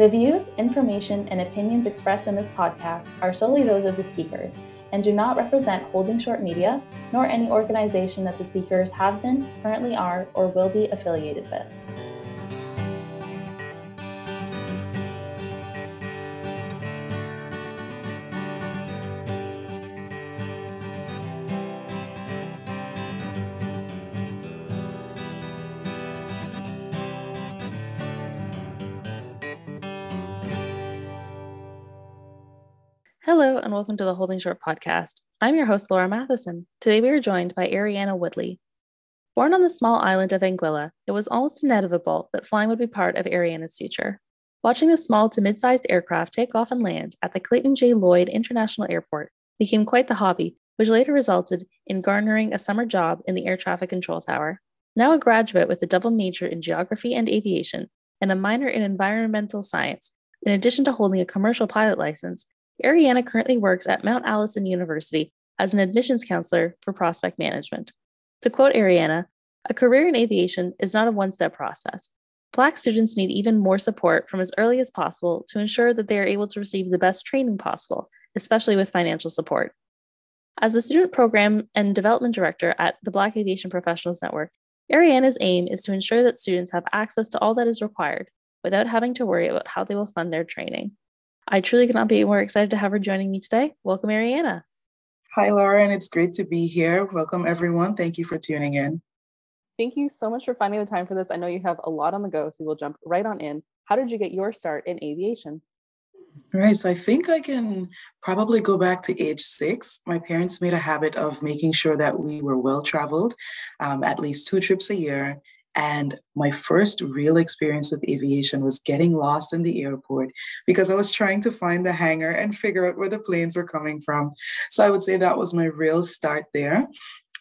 The views, information, and opinions expressed in this podcast are solely those of the speakers and do not represent Holding Short Media nor any organization that the speakers have been, currently are, or will be affiliated with. Welcome to the Holding Short podcast. I'm your host, Laura Matheson. Today we are joined by Ariana Woodley. Born on the small island of Anguilla, it was almost inevitable that flying would be part of Ariana's future. Watching the small to mid sized aircraft take off and land at the Clayton J. Lloyd International Airport became quite the hobby, which later resulted in garnering a summer job in the air traffic control tower. Now a graduate with a double major in geography and aviation and a minor in environmental science, in addition to holding a commercial pilot license, Ariana currently works at Mount Allison University as an admissions counselor for prospect management. To quote Ariana, a career in aviation is not a one step process. Black students need even more support from as early as possible to ensure that they are able to receive the best training possible, especially with financial support. As the Student Program and Development Director at the Black Aviation Professionals Network, Ariana's aim is to ensure that students have access to all that is required without having to worry about how they will fund their training. I truly cannot be more excited to have her joining me today. Welcome, Ariana. Hi, Laura, and it's great to be here. Welcome, everyone. Thank you for tuning in. Thank you so much for finding the time for this. I know you have a lot on the go, so we'll jump right on in. How did you get your start in aviation? All right, so I think I can probably go back to age six. My parents made a habit of making sure that we were well traveled, um, at least two trips a year, and my first real experience with aviation was getting lost in the airport because I was trying to find the hangar and figure out where the planes were coming from. So I would say that was my real start there.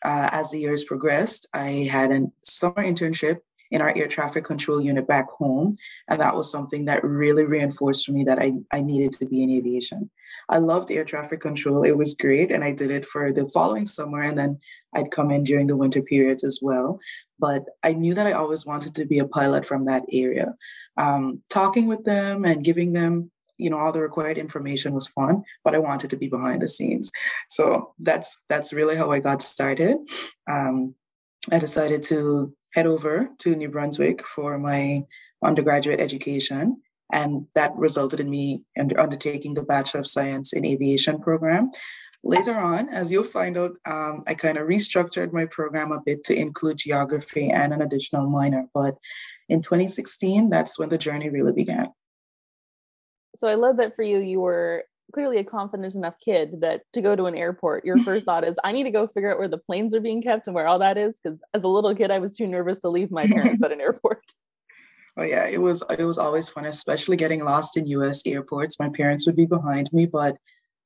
Uh, as the years progressed, I had a summer internship in our air traffic control unit back home. And that was something that really reinforced for me that I, I needed to be in aviation. I loved air traffic control. It was great. And I did it for the following summer. And then I'd come in during the winter periods as well but I knew that I always wanted to be a pilot from that area. Um, talking with them and giving them, you know, all the required information was fun, but I wanted to be behind the scenes. So that's that's really how I got started. Um, I decided to head over to New Brunswick for my undergraduate education. And that resulted in me undertaking the Bachelor of Science in Aviation program, Later on, as you'll find out, um, I kind of restructured my program a bit to include geography and an additional minor. But in 2016, that's when the journey really began. So I love that for you, you were clearly a confident enough kid that to go to an airport, your first thought is, I need to go figure out where the planes are being kept and where all that is. Because as a little kid, I was too nervous to leave my parents at an airport. Oh yeah, it was it was always fun, especially getting lost in U.S. airports. My parents would be behind me, but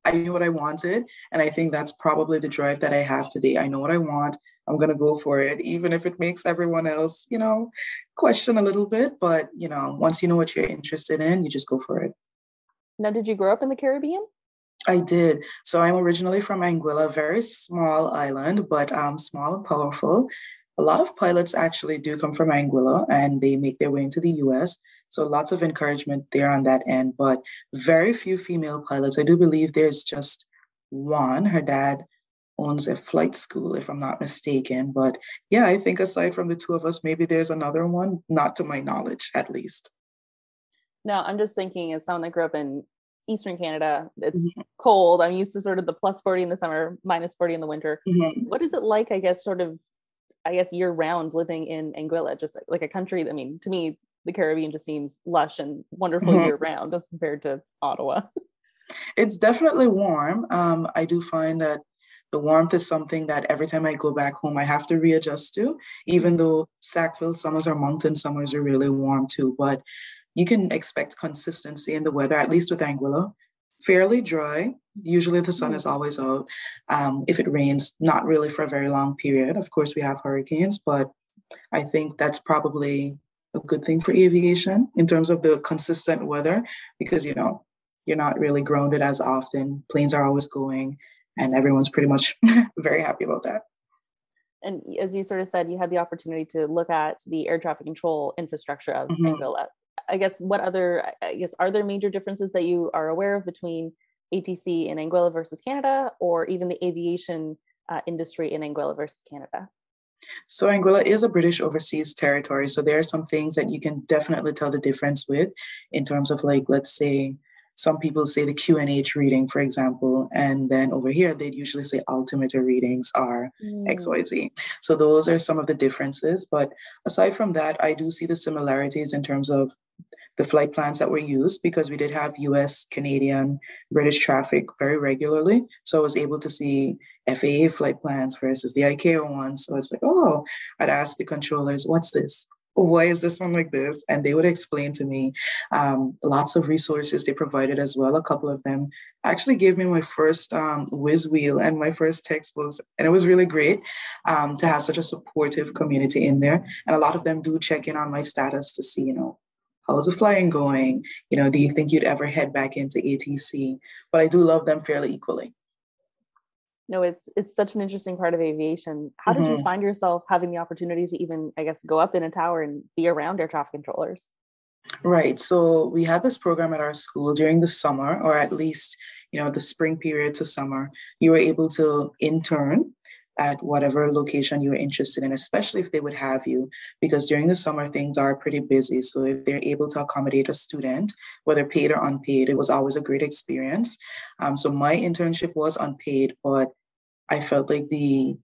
I knew what I wanted. And I think that's probably the drive that I have today. I know what I want. I'm going to go for it, even if it makes everyone else, you know, question a little bit. But, you know, once you know what you're interested in, you just go for it. Now, did you grow up in the Caribbean? I did. So I'm originally from Anguilla, very small island, but um, small and powerful. A lot of pilots actually do come from Anguilla and they make their way into the US. So lots of encouragement there on that end, but very few female pilots. I do believe there's just one. Her dad owns a flight school, if I'm not mistaken. But yeah, I think aside from the two of us, maybe there's another one, not to my knowledge, at least. No, I'm just thinking as someone that grew up in Eastern Canada, it's mm-hmm. cold. I'm used to sort of the plus 40 in the summer, minus 40 in the winter. Mm-hmm. What is it like, I guess, sort of, I guess, year round living in Anguilla, just like a country? I mean, to me, the Caribbean just seems lush and wonderful mm-hmm. year round as compared to Ottawa. It's definitely warm. Um, I do find that the warmth is something that every time I go back home, I have to readjust to, even though Sackville summers or Moncton summers are really warm too. But you can expect consistency in the weather, at least with Anguilla. Fairly dry. Usually the sun is mm-hmm. always out. Um, if it rains, not really for a very long period. Of course, we have hurricanes, but I think that's probably a good thing for aviation in terms of the consistent weather because you know you're not really grounded as often planes are always going and everyone's pretty much very happy about that and as you sort of said you had the opportunity to look at the air traffic control infrastructure of mm-hmm. Anguilla I guess what other I guess are there major differences that you are aware of between ATC in Anguilla versus Canada, or even the aviation uh, industry in Anguilla versus Canada? So Anguilla is a British overseas territory. So there are some things that you can definitely tell the difference with in terms of like, let's say, some people say the QNH reading, for example, and then over here they'd usually say altimeter readings are mm. XYZ. So those are some of the differences. But aside from that, I do see the similarities in terms of the flight plans that were used because we did have US, Canadian, British traffic very regularly. So I was able to see FAA flight plans versus the ICAO ones. So it's like, oh, I'd ask the controllers, what's this? Why is this one like this? And they would explain to me um, lots of resources they provided as well. A couple of them actually gave me my first um, whiz wheel and my first textbooks. And it was really great um, to have such a supportive community in there. And a lot of them do check in on my status to see, you know, how's the flying going? You know, do you think you'd ever head back into ATC? But I do love them fairly equally. No, it's it's such an interesting part of aviation. How did mm-hmm. you find yourself having the opportunity to even, I guess, go up in a tower and be around air traffic controllers? Right. So we had this program at our school during the summer, or at least, you know, the spring period to summer. You were able to intern at whatever location you're interested in, especially if they would have you, because during the summer things are pretty busy. So if they're able to accommodate a student, whether paid or unpaid, it was always a great experience. Um, so my internship was unpaid, but I felt like the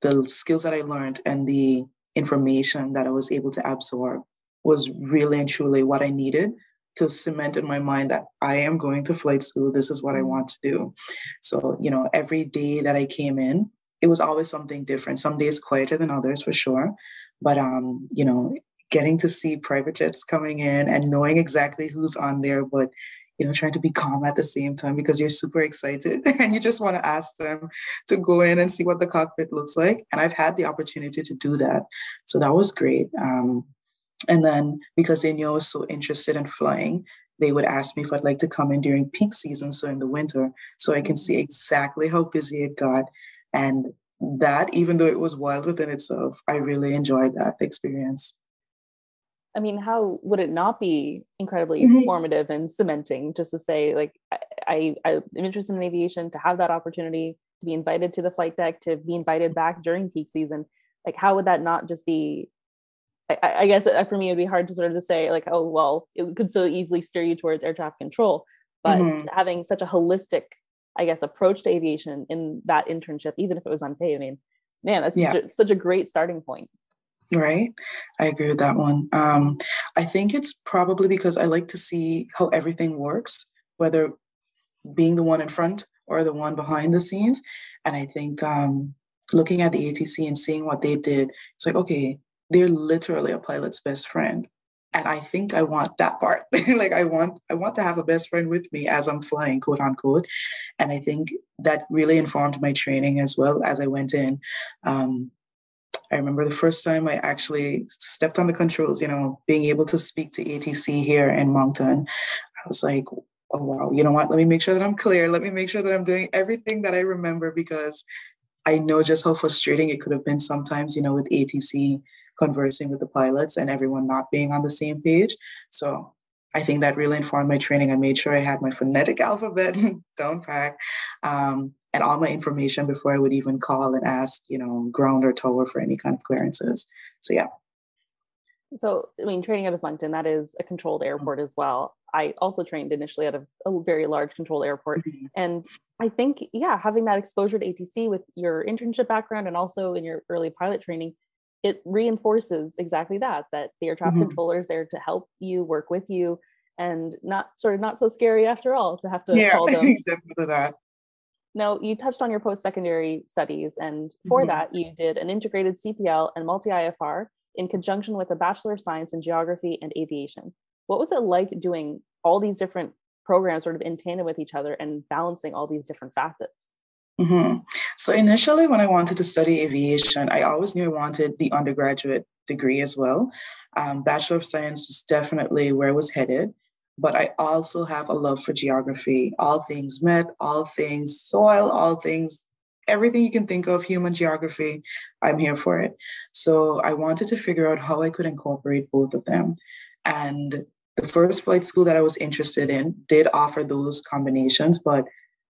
the skills that I learned and the information that I was able to absorb was really and truly what I needed to cement in my mind that I am going to flight school. This is what I want to do. So, you know, every day that I came in, it was always something different. Some days quieter than others for sure. But um, you know, getting to see private jets coming in and knowing exactly who's on there, but you know, trying to be calm at the same time because you're super excited and you just want to ask them to go in and see what the cockpit looks like. And I've had the opportunity to do that. So that was great. Um, and then because they knew I was so interested in flying, they would ask me if I'd like to come in during peak season, so in the winter, so I can see exactly how busy it got and that, even though it was wild within itself, I really enjoyed that experience. I mean, how would it not be incredibly mm-hmm. formative and cementing just to say, like, I, I, am interested in aviation to have that opportunity to be invited to the flight deck, to be invited back during peak season? Like, how would that not just be? I, I guess uh, for me, it'd be hard to sort of to say, like, oh, well, it could so easily steer you towards air traffic control. But mm-hmm. having such a holistic I guess, approach to aviation in that internship, even if it was unpaid. I mean, man, that's yeah. such, a, great starting point. Right. I agree with that one. Um, I think it's probably because I like to see how everything works, whether being the one in front or the one behind the scenes. And I think um, looking at the ATC and seeing what they did, it's like, okay, they're literally a pilot's best friend and i think i want that part. Like i want i want to have a best friend with me as i'm flying quote unquote. And i think that really informed my training as well as i went in. Um, i remember the first time i actually stepped on the controls you know being able to speak to atc here in moncton. I was like oh wow you know what? Let me make sure that i'm clear. Let me make sure that i'm doing everything that i remember because i know just how frustrating it could have been sometimes you know with atc conversing with the pilots and everyone not being on the same page. So I think that really informed my training. I made sure I had my phonetic alphabet down pack um, and all my information before I would even call and ask, you know, ground or tower for any kind of clearances. So yeah. So I mean, training out of Moncton, that is a controlled airport as well. I also trained initially at of a very large controlled airport, mm-hmm. and I think yeah, having that exposure to ATC with your internship background and also in your early pilot training it reinforces exactly that that the air traffic mm-hmm. controller is there to help you work with you and not sort of not so scary after all to have to yeah, call them definitely that now you touched on your post-secondary studies and for mm-hmm. that you did an integrated cpl and multi-ifr in conjunction with a bachelor of science in geography and aviation what was it like doing all these different programs sort of in tandem with each other and balancing all these different facets Mm-hmm. So initially, when I wanted to study aviation, I always knew I wanted the undergraduate degree as well. Um, Bachelor of Science was definitely where I was headed, but I also have a love for geography, all things met, all things soil, all things, everything you can think of, human geography, I'm here for it. So I wanted to figure out how I could incorporate both of them. And the first flight school that I was interested in did offer those combinations, but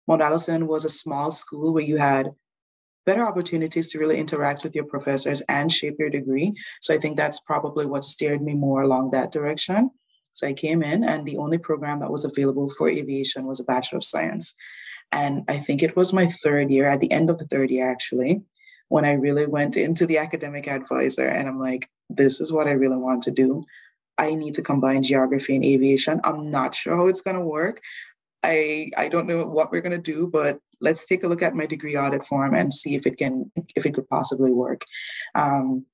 Mount Allison was a small school where you had better opportunities to really interact with your professors and shape your degree. So I think that's probably what steered me more along that direction. So I came in, and the only program that was available for aviation was a Bachelor of Science. And I think it was my third year, at the end of the third year, actually, when I really went into the academic advisor and I'm like, this is what I really want to do. I need to combine geography and aviation. I'm not sure how it's going to work. I I don't know what we're going to do, but let's take a look at my degree audit form and see if it can if it could possibly work. Um,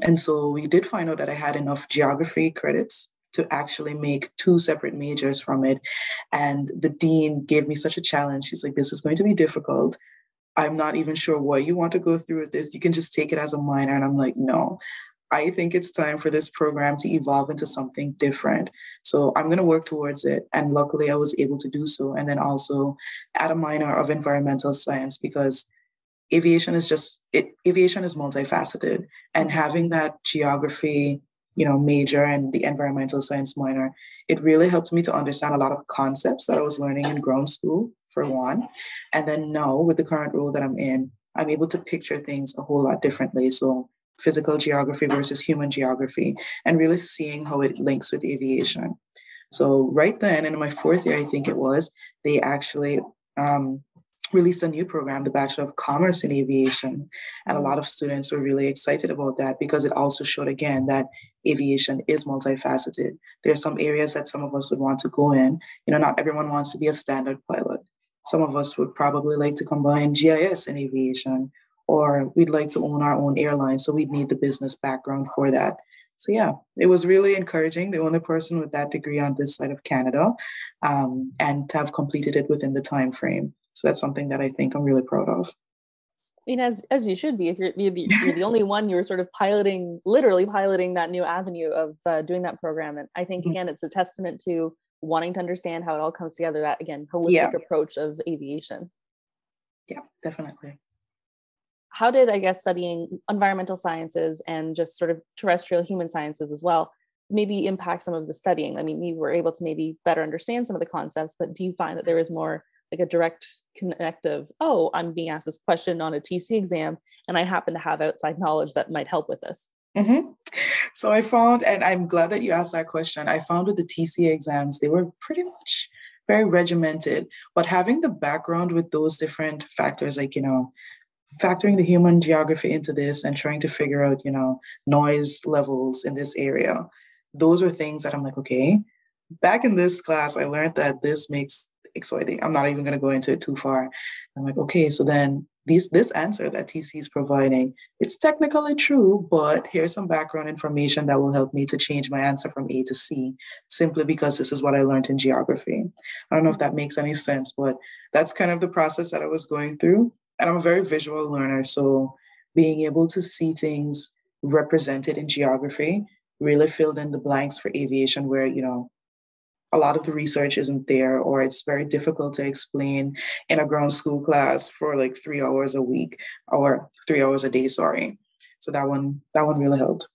and so we did find out that I had enough geography credits to actually make two separate majors from it. And the dean gave me such a challenge. She's like, this is going to be difficult. I'm not even sure what you want to go through with this. You can just take it as a minor. And I'm like, no, I think it's time for this program to evolve into something different. So I'm going to work towards it. And luckily, I was able to do so. And then also add a minor of environmental science because aviation is just it aviation is multifaceted and having that geography you know major and the environmental science minor it really helped me to understand a lot of concepts that i was learning in ground school for one and then now with the current role that i'm in i'm able to picture things a whole lot differently so physical geography versus human geography and really seeing how it links with aviation so right then in my fourth year i think it was they actually um, released a new program, the Bachelor of Commerce in Aviation. And a lot of students were really excited about that because it also showed again that aviation is multifaceted. There are some areas that some of us would want to go in. You know, not everyone wants to be a standard pilot. Some of us would probably like to combine GIS and aviation, or we'd like to own our own airline. So we'd need the business background for that. So yeah, it was really encouraging. The only person with that degree on this side of Canada, um, and to have completed it within the time frame. So that's something that I think I'm really proud of. I mean, as as you should be, if you're, you're, the, you're the only one, you're sort of piloting, literally piloting that new avenue of uh, doing that program. And I think mm-hmm. again, it's a testament to wanting to understand how it all comes together. That again, holistic yeah. approach of aviation. Yeah, definitely. How did I guess studying environmental sciences and just sort of terrestrial human sciences as well maybe impact some of the studying? I mean, you were able to maybe better understand some of the concepts, but do you find that there is more like a direct connect of, oh, I'm being asked this question on a TC exam, and I happen to have outside knowledge that might help with this. Mm-hmm. So I found, and I'm glad that you asked that question. I found with the TC exams, they were pretty much very regimented, but having the background with those different factors, like, you know, factoring the human geography into this and trying to figure out, you know, noise levels in this area, those were things that I'm like, okay, back in this class, I learned that this makes XYZ. I'm not even going to go into it too far. I'm like, okay, so then these this answer that TC is providing, it's technically true, but here's some background information that will help me to change my answer from A to C, simply because this is what I learned in geography. I don't know if that makes any sense, but that's kind of the process that I was going through. And I'm a very visual learner, so being able to see things represented in geography really filled in the blanks for aviation where you know a lot of the research isn't there or it's very difficult to explain in a ground school class for like three hours a week or three hours a day sorry. So that one that one really helped.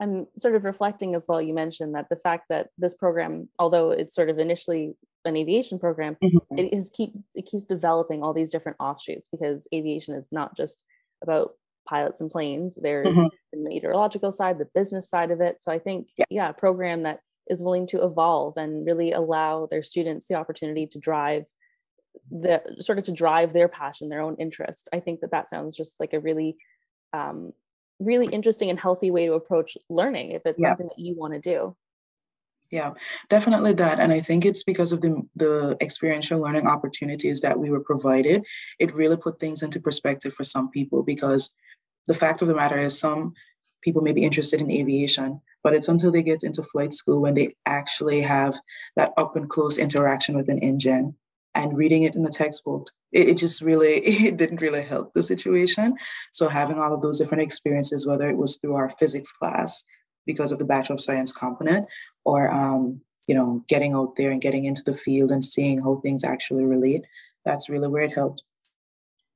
I'm sort of reflecting as well you mentioned that the fact that this program although it's sort of initially an aviation program mm-hmm. it is keep it keeps developing all these different offshoots because aviation is not just about pilots and planes there's mm-hmm. the meteorological side the business side of it so i think yeah, yeah a program that is willing to evolve and really allow their students the opportunity to drive the sort of to drive their passion their own interest i think that that sounds just like a really um, really interesting and healthy way to approach learning if it's yeah. something that you want to do yeah definitely that and i think it's because of the the experiential learning opportunities that we were provided it really put things into perspective for some people because the fact of the matter is some people may be interested in aviation but it's until they get into flight school when they actually have that up and close interaction with an engine and reading it in the textbook it, it, just really it didn't really help the situation. So having all of those different experiences whether it was through our physics class because of the bachelor of science component or um, you know getting out there and getting into the field and seeing how things actually relate that's really where it helped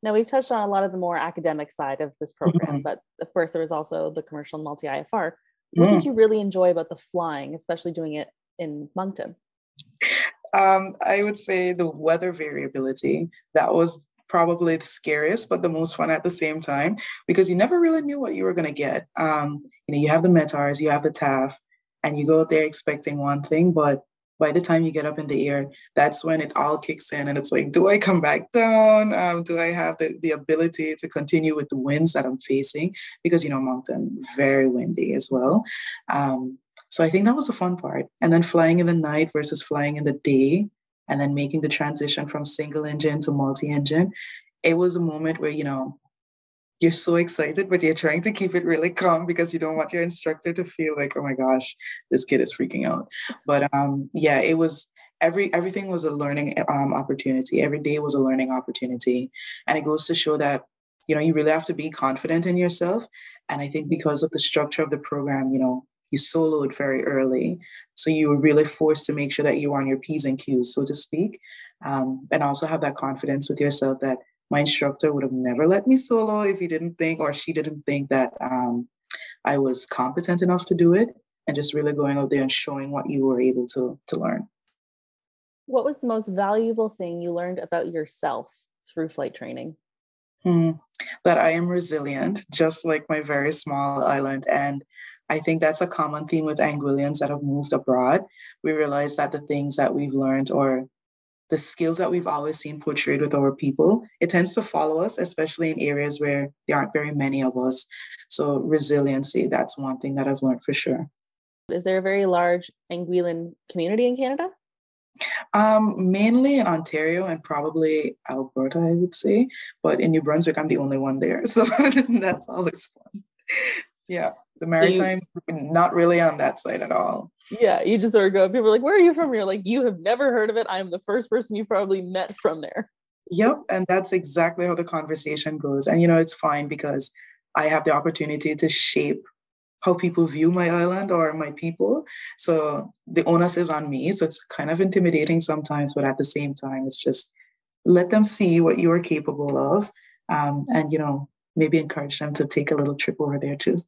now we've touched on a lot of the more academic side of this program, mm-hmm. but of course there was also the commercial multi IFR What mm. did you really enjoy about the flying, especially doing it in Moncton? Um, I would say the weather variability. That was probably the scariest, but the most fun at the same time because you never really knew what you were going to get. Um, you know, you have the METARs, you have the TAF, and you go out there expecting one thing, but by the time you get up in the air, that's when it all kicks in. And it's like, do I come back down? Um, do I have the, the ability to continue with the winds that I'm facing? Because, you know, Moncton, very windy as well. Um, so I think that was the fun part. And then flying in the night versus flying in the day, and then making the transition from single engine to multi engine. It was a moment where, you know, you're so excited, but you're trying to keep it really calm because you don't want your instructor to feel like, oh my gosh, this kid is freaking out. But um, yeah, it was every everything was a learning um, opportunity. Every day was a learning opportunity, and it goes to show that you know you really have to be confident in yourself. And I think because of the structure of the program, you know, you soloed very early, so you were really forced to make sure that you were on your p's and q's, so to speak, um, and also have that confidence with yourself that my instructor would have never let me solo if he didn't think or she didn't think that um, I was competent enough to do it and just really going out there and showing what you were able to to learn. What was the most valuable thing you learned about yourself through flight training? Hmm. That I am resilient, just like my very small island. And I think that's a common theme with Anguillians that have moved abroad. We realize that the things that we've learned or the skills that we've always seen portrayed with our people, it tends to follow us, especially in areas where there aren't very many of us. So resiliency, that's one thing that I've learned for sure. Is there a very large Anguillan community in Canada? Um, mainly in Ontario and probably Alberta, I would say. But in New Brunswick, I'm the only one there. So that's always fun. Yeah. The Maritimes, not really on that side at all. Yeah, you just sort of go. People are like, "Where are you from?" You're like, "You have never heard of it. I am the first person you've probably met from there." Yep, and that's exactly how the conversation goes. And you know, it's fine because I have the opportunity to shape how people view my island or my people. So the onus is on me. So it's kind of intimidating sometimes, but at the same time, it's just let them see what you are capable of, um, and you know, maybe encourage them to take a little trip over there too.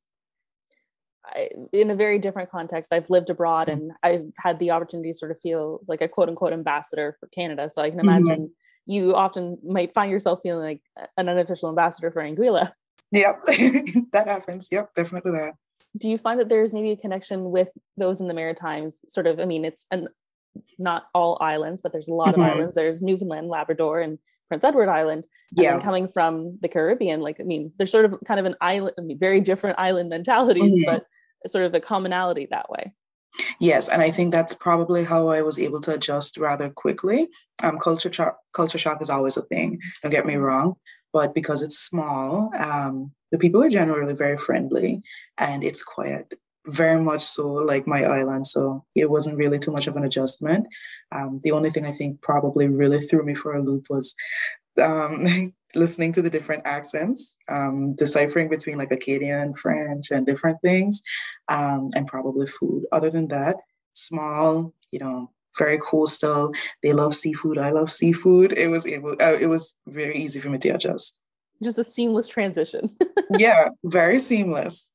I, in a very different context, I've lived abroad mm-hmm. and I've had the opportunity to sort of feel like a quote unquote ambassador for Canada. So I can mm-hmm. imagine mm-hmm. you often might find yourself feeling like an unofficial ambassador for Anguilla. Yep, that happens. Yep, definitely that. Do you find that there's maybe a connection with those in the Maritimes? Sort of, I mean, it's an, not all islands, but there's a lot mm-hmm. of islands. There's Newfoundland, Labrador, and Prince Edward Island. And yeah. coming from the Caribbean, like, I mean, there's sort of kind of an island, I mean, very different island mentalities, mm-hmm. but sort of a commonality that way. Yes, and I think that's probably how I was able to adjust rather quickly. Um, culture shock, culture shock is always a thing. Don't get me wrong, but because it's small, um, the people are generally very friendly, and it's quiet, very much so like my island. So it wasn't really too much of an adjustment. Um, the only thing I think probably really threw me for a loop was um, listening to the different accents, um, deciphering between like Acadian, French, and different things, um, and probably food. Other than that, small, you know, very coastal. They love seafood. I love seafood. It was able. Uh, it was very easy for me to adjust. Just a seamless transition. yeah, very seamless.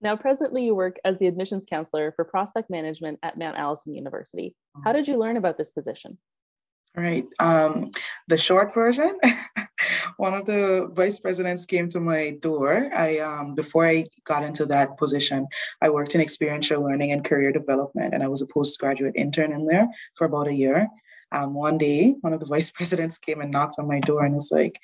Now, presently, you work as the admissions counselor for prospect management at Mount Allison University. How mm-hmm. did you learn about this position? Right. Um, the short version, one of the vice presidents came to my door. I um, before I got into that position, I worked in experiential learning and career development, and I was a postgraduate intern in there for about a year. Um, one day, one of the vice presidents came and knocked on my door and was like,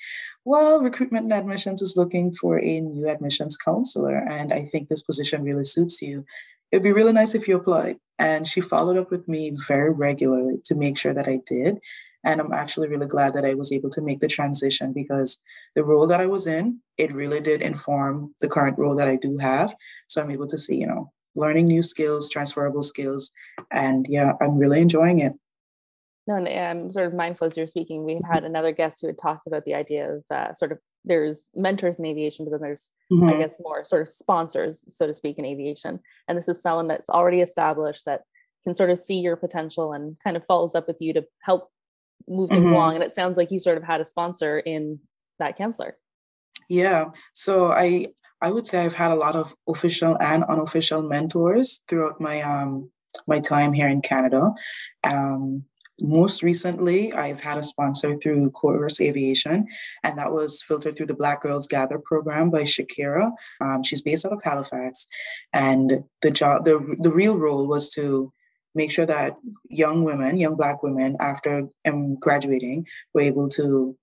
"Well, recruitment and admissions is looking for a new admissions counselor, and I think this position really suits you it'd be really nice if you applied. And she followed up with me very regularly to make sure that I did. And I'm actually really glad that I was able to make the transition because the role that I was in, it really did inform the current role that I do have. So I'm able to see, you know, learning new skills, transferable skills. And yeah, I'm really enjoying it. No, and I'm sort of mindful as you're speaking. We had another guest who had talked about the idea of uh, sort of there's mentors in aviation, but then there's, mm-hmm. I guess, more sort of sponsors, so to speak, in aviation. And this is someone that's already established that can sort of see your potential and kind of follows up with you to help move things mm-hmm. along. And it sounds like you sort of had a sponsor in that counselor. Yeah. So I I would say I've had a lot of official and unofficial mentors throughout my um, my time here in Canada. Um, most recently, I've had a sponsor through Chorus Aviation, and that was filtered through the Black Girls Gather program by Shakira. Um, she's based out of Halifax, and the job, the the real role was to make sure that young women, young Black women, after um, graduating, were able to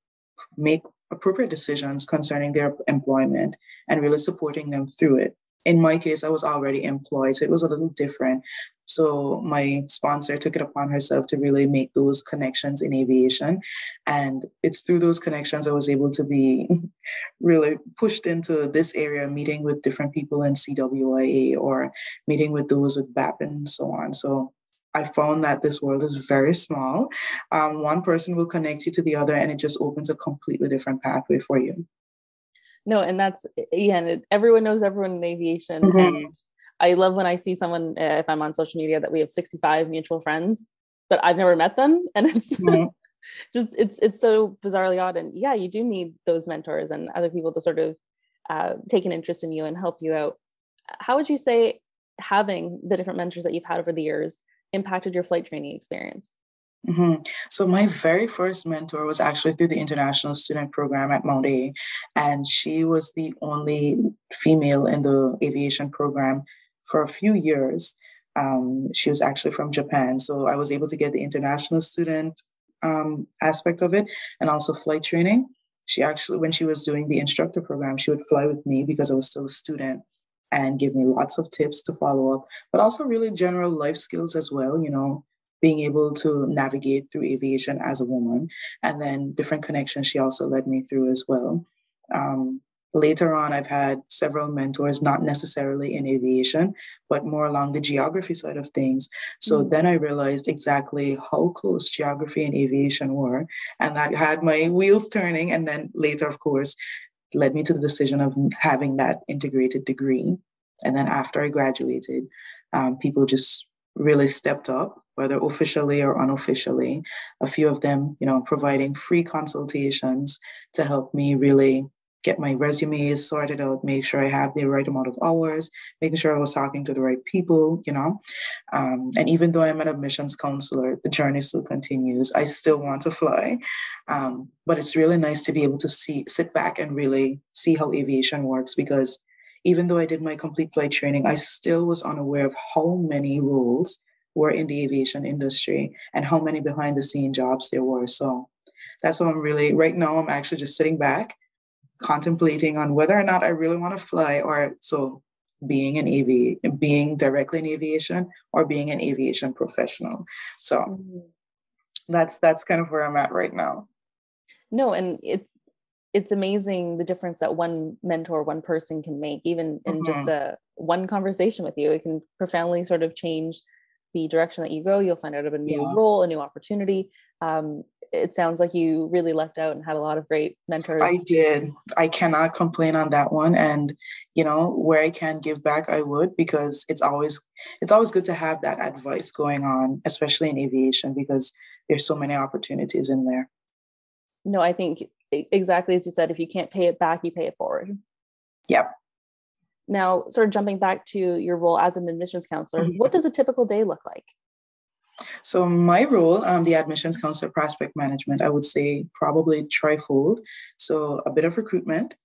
make appropriate decisions concerning their employment and really supporting them through it. In my case, I was already employed, so it was a little different. So my sponsor took it upon herself to really make those connections in aviation. And it's through those connections I was able to be really pushed into this area, meeting with different people in CWIA or meeting with those with BAP and so on. So I found that this world is very small. Um, one person will connect you to the other, and it just opens a completely different pathway for you. No, and that's again, everyone knows everyone in aviation, mm-hmm. and I love when I see someone uh, if I'm on social media that we have 65 mutual friends, but I've never met them, and it's mm-hmm. just it's it's so bizarrely odd. And yeah, you do need those mentors and other people to sort of uh, take an interest in you and help you out. How would you say having the different mentors that you've had over the years impacted your flight training experience? Mm-hmm. So my very first mentor was actually through the international student program at Mount A, and she was the only female in the aviation program for a few years. Um, she was actually from Japan, so I was able to get the international student um, aspect of it and also flight training. She actually, when she was doing the instructor program, she would fly with me because I was still a student and give me lots of tips to follow up, but also really general life skills as well, you know, being able to navigate through aviation as a woman. And then different connections she also led me through as well. Um, later on, I've had several mentors, not necessarily in aviation, but more along the geography side of things. So mm-hmm. then I realized exactly how close geography and aviation were. And that had my wheels turning. And then later, of course, led me to the decision of having that integrated degree. And then after I graduated, um, people just really stepped up, whether officially or unofficially. A few of them, you know, providing free consultations to help me really get my resumes sorted out, make sure I have the right amount of hours, making sure I was talking to the right people, you know. Um, and even though I'm an admissions counselor, the journey still continues. I still want to fly. Um, but it's really nice to be able to see, sit back and really see how aviation works because even though I did my complete flight training, I still was unaware of how many roles were in the aviation industry and how many behind the scene jobs there were. So that's what I'm really, right now, I'm actually just sitting back, contemplating on whether or not I really want to fly or so being an AV, being directly in aviation or being an aviation professional. So mm-hmm. that's that's kind of where I'm at right now. No, and it's it's amazing the difference that one mentor one person can make even in mm-hmm. just a one conversation with you it can profoundly sort of change the direction that you go you'll find out of a new yeah. role a new opportunity um, it sounds like you really lucked out and had a lot of great mentors i did i cannot complain on that one and you know where i can give back i would because it's always it's always good to have that advice going on especially in aviation because there's so many opportunities in there no i think exactly as you said, if you can't pay it back, you pay it forward. Yep. Now, sort of jumping back to your role as an admissions counselor, mm-hmm. what does a typical day look like? So my role, um, the admissions counselor prospect management, I would say probably trifold. So a bit of recruitment,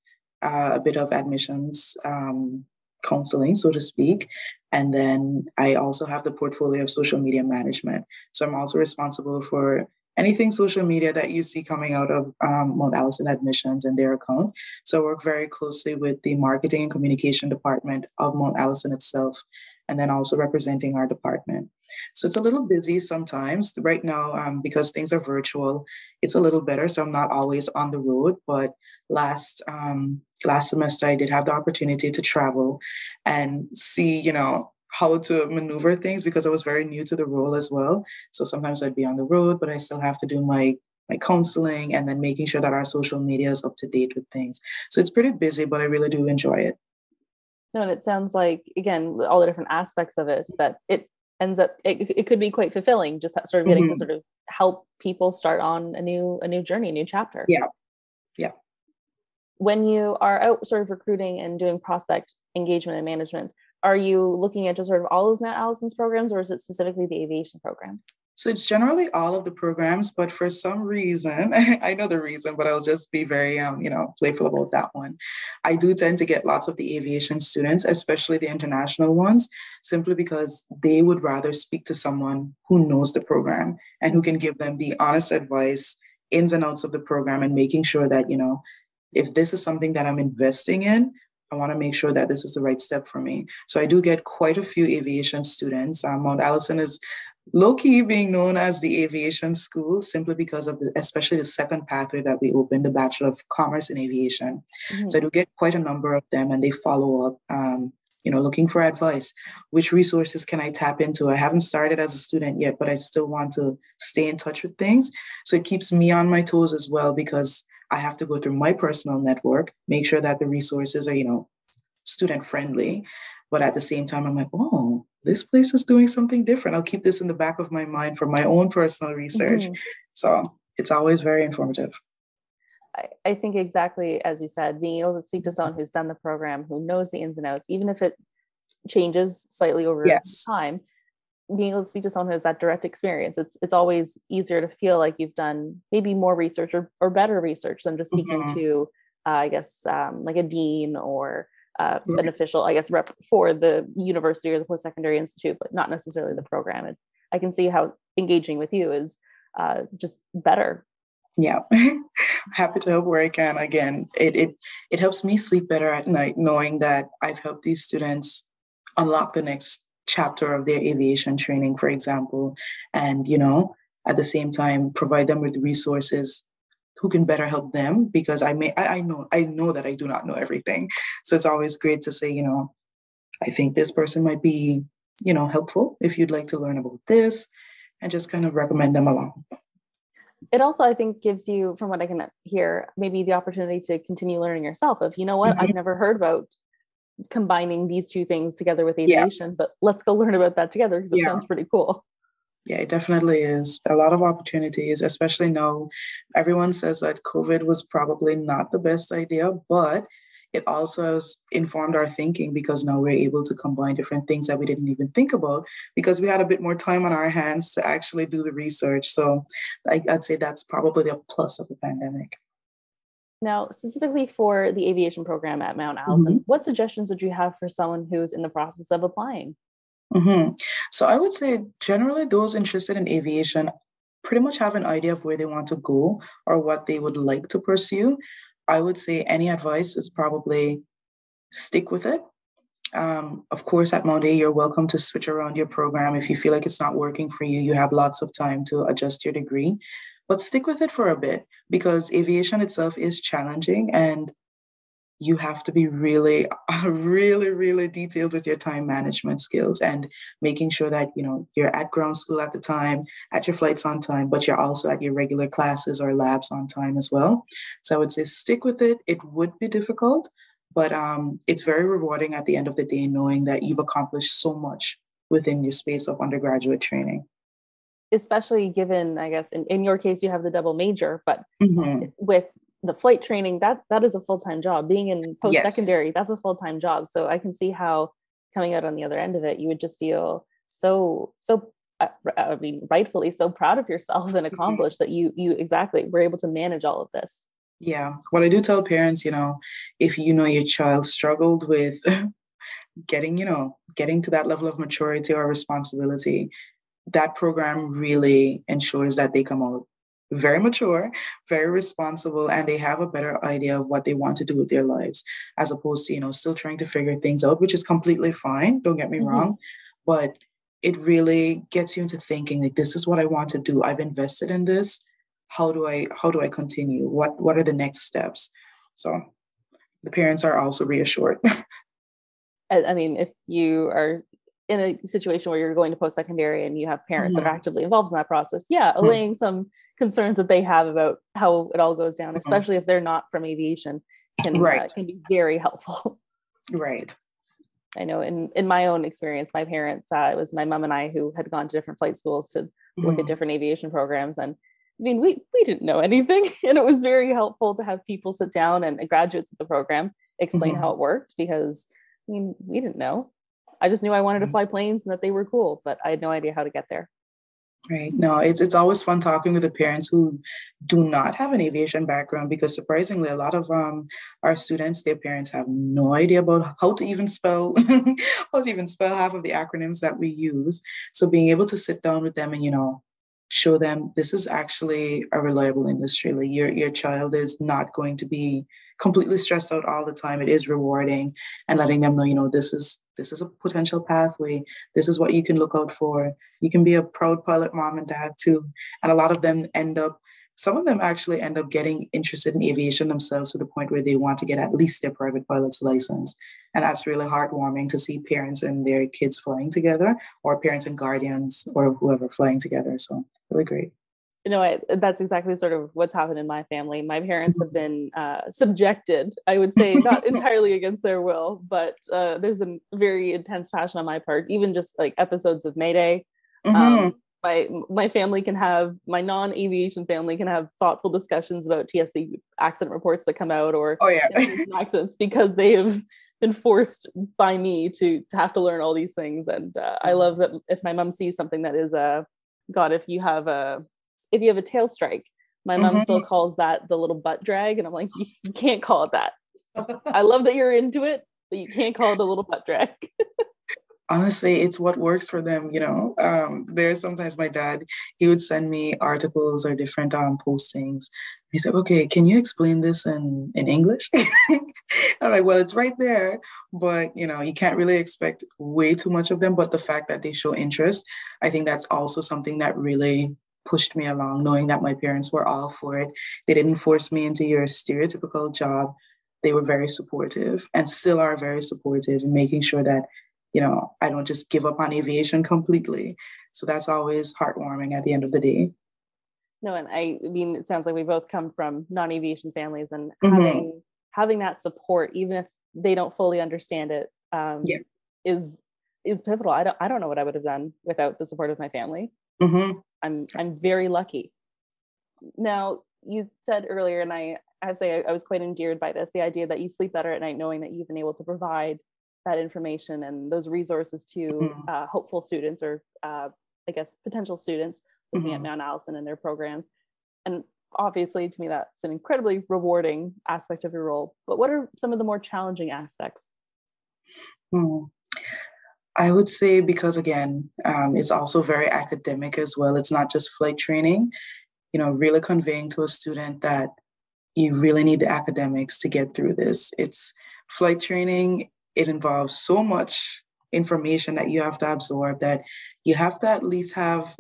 uh, a bit of admissions um, counseling, so to speak, and then I also have the portfolio of social media management. So I'm also responsible for anything social media that you see coming out of um, Mount Allison Admissions and their account. So I work very closely with the marketing and communication department of Mount Allison itself, and then also representing our department. So it's a little busy sometimes. Right now, um, because things are virtual, it's a little better. So I'm not always on the road, but last um, last semester I did have the opportunity to travel and see, you know, how to maneuver things because I was very new to the role as well. So sometimes I'd be on the road, but I still have to do my my counseling and then making sure that our social media is up to date with things. So it's pretty busy, but I really do enjoy it. No, and it sounds like again all the different aspects of it that it ends up it, it could be quite fulfilling just sort of getting mm-hmm. to sort of help people start on a new a new journey a new chapter yeah yeah when you are out sort of recruiting and doing prospect engagement and management, are you looking at just sort of all of Mount Allison's programs or is it specifically the aviation program? So it's generally all of the programs, but for some reason, I know the reason, but I'll just be very, um, you know, playful about that one. I do tend to get lots of the aviation students, especially the international ones, simply because they would rather speak to someone who knows the program and who can give them the honest advice, ins and outs of the program, and making sure that, you know, if this is something that I'm investing in, I want to make sure that this is the right step for me. So I do get quite a few aviation students. Um, Mount Allison is low key being known as the aviation school simply because of the, especially the second pathway that we opened, the Bachelor of Commerce in Aviation. Mm-hmm. So I do get quite a number of them and they follow up, um, you know, looking for advice. Which resources can I tap into? I haven't started as a student yet, but I still want to stay in touch with things. So it keeps me on my toes as well because I have to go through my personal network, make sure that the resources are, you know, student friendly. But at the same time, I'm like, oh, this place is doing something different. I'll keep this in the back of my mind for my own personal research. Mm-hmm. So it's always very informative. I, I think exactly as you said, being able to speak to someone who's done the program, who knows the ins and outs, even if it changes slightly over yes. time, being able to speak to someone who has that direct experience, it's it's always easier to feel like you've done maybe more research or, or better research than just speaking mm-hmm. to, uh, I guess, um, like a dean or uh, an official, I guess, rep for the university or the post secondary institute, but not necessarily the program. And I can see how engaging with you is uh, just better. Yeah, happy to help where I can. Again, it it it helps me sleep better at night knowing that I've helped these students unlock the next chapter of their aviation training, for example, and you know at the same time provide them with resources who can better help them because I may I, I know I know that I do not know everything. So it's always great to say, you know, I think this person might be, you know, helpful if you'd like to learn about this and just kind of recommend them along. It also, I think, gives you, from what I can hear, maybe the opportunity to continue learning yourself. If you know what, mm-hmm. I've never heard about combining these two things together with aviation, yeah. but let's go learn about that together because it yeah. sounds pretty cool. Yeah, it definitely is. A lot of opportunities, especially now. Everyone says that COVID was probably not the best idea, but it also has informed our thinking because now we're able to combine different things that we didn't even think about because we had a bit more time on our hands to actually do the research. So I, would say that's probably the plus of the pandemic. Now, specifically for the aviation program at Mount Allison, mm-hmm. what suggestions would you have for someone who's in the process of applying? Mm-hmm. So I would say generally those interested in aviation pretty much have an idea of where they want to go or what they would like to pursue. I would say any advice is probably stick with it. Um, of course, at Mount A, you're welcome to switch around your program. If you feel like it's not working for you, you have lots of time to adjust your degree. But stick with it for a bit because aviation itself is challenging and you have to be really really really detailed with your time management skills and making sure that you know you're at ground school at the time at your flights on time but you're also at your regular classes or labs on time as well. So i would say stick with it. It would be difficult but um, it's very rewarding at the end of the day knowing that you've accomplished so much within your space of undergraduate training. Especially given i guess in, in your case you have the double major but mm-hmm. with the flight training that that is a full-time job being in post-secondary yes. that's a full-time job so i can see how coming out on the other end of it you would just feel so so uh, i mean rightfully so proud of yourself and mm-hmm. accomplished mm-hmm. that you you exactly were able to manage all of this yeah what i do tell parents you know if you know your child struggled with getting you know getting to that level of maturity or responsibility that program really ensures that they come out very mature, very responsible, and they have a better idea of what they want to do with their lives, as opposed to, you know, still trying to figure things out, which is completely fine. Don't get me mm-hmm. wrong. But it really gets you into thinking like this is what I want to do. I've invested in this. How do I how do I continue? What what are the next steps? So the parents are also reassured. I mean, if you are in a situation where you're going to post secondary and you have parents mm-hmm. that are mm-hmm. actively involved in that process, yeah, mm-hmm. allaying some concerns that they have about how it all goes down, mm-hmm. especially if they're not from aviation, can uh, right. uh, can be very helpful. Right. I know in in my own experience, my parents, uh, it was my mom and I who had gone to different flight schools to look at mm-hmm. different aviation programs, and I mean, we we didn't know anything, and it was very helpful to have people sit down and graduates of the program explain mm-hmm. how it worked because I mean, we didn't know. I just knew I wanted to mm-hmm. fly planes and that they were cool, but I had no idea how to get there. Right. No, it's it's always fun talking with the parents who do not have an aviation background because surprisingly, a lot of um our students, their parents have no idea about how to even spell how to even spell half of the acronyms that we use. So being able to sit down with them and you know show them this is actually a reliable industry. Like your your child is not going to be completely stressed out all the time. It is rewarding and letting them know, you know, this is this is a potential pathway. This is what you can look out for. You can be a proud pilot mom and dad too. And a lot of them end up, some of them actually end up getting interested in aviation themselves to the point where they want to get at least their private pilot's license. And that's really heartwarming to see parents and their kids flying together, or parents and guardians, or whoever flying together. So, really great you know I, that's exactly sort of what's happened in my family my parents have been uh, subjected i would say not entirely against their will but uh, there's been very intense passion on my part even just like episodes of mayday mm-hmm. um, my my family can have my non-aviation family can have thoughtful discussions about TSB accident reports that come out or oh yeah accidents because they have been forced by me to, to have to learn all these things and uh, I mm-hmm. love that if my mom sees something that is a uh, God if you have a if you have a tail strike, my mom mm-hmm. still calls that the little butt drag. And I'm like, you, you can't call it that. I love that you're into it, but you can't call it a little butt drag. Honestly, it's what works for them, you know. Um, there's sometimes my dad, he would send me articles or different um, postings. He said, okay, can you explain this in, in English? I'm like, well, it's right there, but you know, you can't really expect way too much of them. But the fact that they show interest, I think that's also something that really pushed me along, knowing that my parents were all for it. They didn't force me into your stereotypical job. They were very supportive and still are very supportive in making sure that, you know, I don't just give up on aviation completely. So that's always heartwarming at the end of the day. No, and I mean, it sounds like we both come from non-aviation families, and mm-hmm. having having that support, even if they don't fully understand it, um, yeah. is is pivotal. I don't I don't know what I would have done without the support of my family. Mm-hmm. I'm I'm very lucky. Now you said earlier, and I I have to say I, I was quite endeared by this, the idea that you sleep better at night knowing that you've been able to provide that information and those resources to mm-hmm. uh, hopeful students or uh, I guess potential students looking mm-hmm. at Mount Allison and their programs. And obviously, to me, that's an incredibly rewarding aspect of your role. But what are some of the more challenging aspects? Mm. I would say because again, um, it's also very academic as well. It's not just flight training. You know, really conveying to a student that you really need the academics to get through this. It's flight training. It involves so much information that you have to absorb that you have to at least have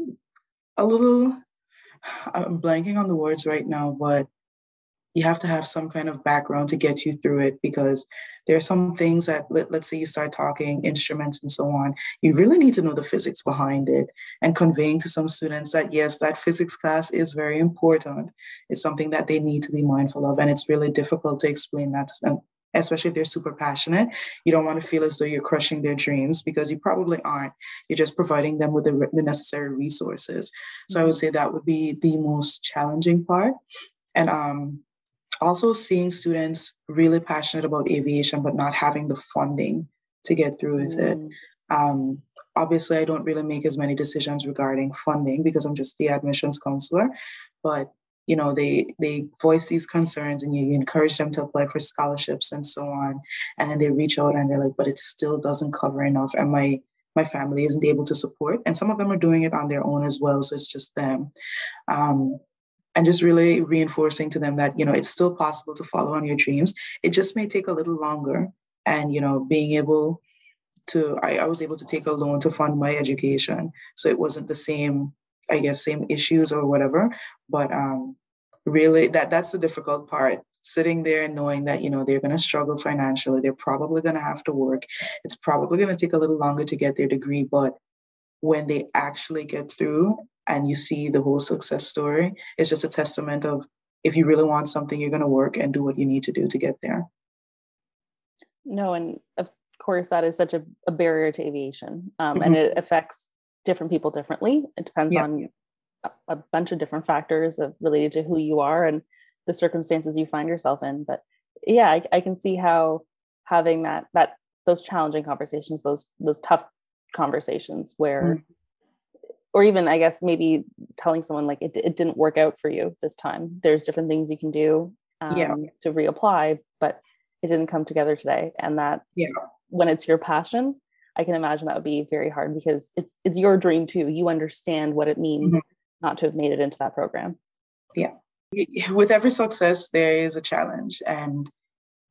a little. I'm blanking on the words right now, but you have to have some kind of background to get you through it because there are some things that let, let's say you start talking instruments and so on you really need to know the physics behind it and conveying to some students that yes that physics class is very important. It's something that they need to be mindful of and it's really difficult to explain that to them especially if they're super passionate. You don't want to feel as though you're crushing their dreams because you probably aren't. You're just providing them with the, the necessary resources. So i would mm-hmm. say that would be the most challenging part. And um also seeing students really passionate about aviation but not having the funding to get through with mm. it um, obviously i don't really make as many decisions regarding funding because i'm just the admissions counselor but you know they they voice these concerns and you, you encourage them to apply for scholarships and so on. And then they reach out and they're like but it still doesn't cover enough and my my family isn't able to support. And some of them are doing it on their own as well so it's just them. Um, and just really reinforcing to them that you know it's still possible to follow on your dreams. It just may take a little longer and you know being able to I, I was able to take a loan to fund my education so it wasn't the same i guess same issues or whatever. But um really that that's the difficult part sitting there and knowing that you know they're going to struggle financially they're probably going to have to work. It's probably going to take a little longer to get their degree but when they actually get through and you see the whole success story, it's just a testament of if you really want something, you're going to work and do what you need to do to get there. No, and of course, that is such a, a barrier to aviation, um, mm-hmm. and it affects different people differently. It depends on a, a bunch of different factors of related to who you are and the circumstances you find yourself in. But yeah, I, I can see how having that that those challenging conversations, those those tough conversations where mm-hmm. or even I guess maybe telling someone like it, it didn't work out for you this time. There's different things you can do um, yeah. to reapply, but it didn't come together today. And that yeah. when it's your passion, I can imagine that would be very hard because it's it's your dream too. You understand what it means mm-hmm. not to have made it into that program. Yeah. With every success, there is a challenge. And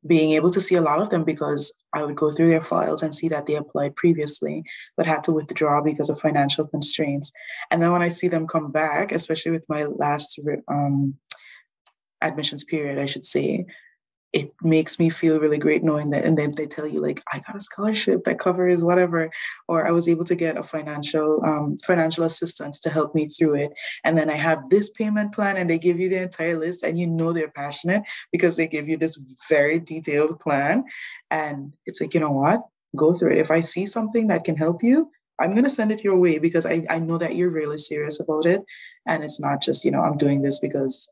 being able to see a lot of them because I would go through their files and see that they applied previously, but had to withdraw because of financial constraints. And then when I see them come back, especially with my last um, admissions period, I should say, it makes me feel really great knowing that and then they tell you like i got a scholarship that covers whatever or i was able to get a financial um, financial assistance to help me through it and then i have this payment plan and they give you the entire list and you know they're passionate because they give you this very detailed plan and it's like you know what? Go through it. If i see something that can help you i'm going to send it your way because I, I know that you're really serious about it and it's not just you know i'm doing this because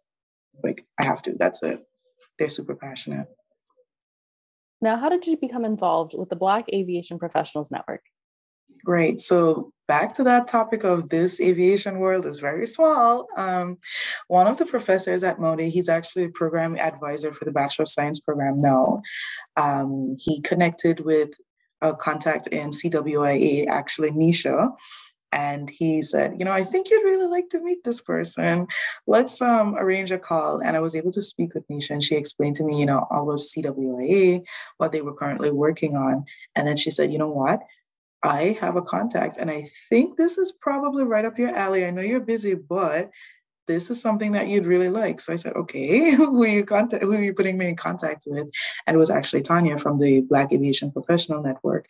like i have to. That's it they're super passionate. Now, how did you become involved with the Black Aviation Professionals Network? Great. So back to that topic of this aviation world is very small. Um, one of the professors at MODE, he's actually a program advisor for the Bachelor of Science program now. Um, he connected with a contact in CWIA, actually Nisha, and he said, you know, I think you'd really like to meet this person. Let's um, arrange a call. And I was able to speak with Nisha, and she explained to me, you know, all those CWIA, what they were currently working on. And then she said, you know what? I have a contact, and I think this is probably right up your alley. I know you're busy, but this is something that you'd really like. So I said, okay, who are you contact who are you putting me in contact with? And it was actually Tanya from the Black Aviation Professional Network.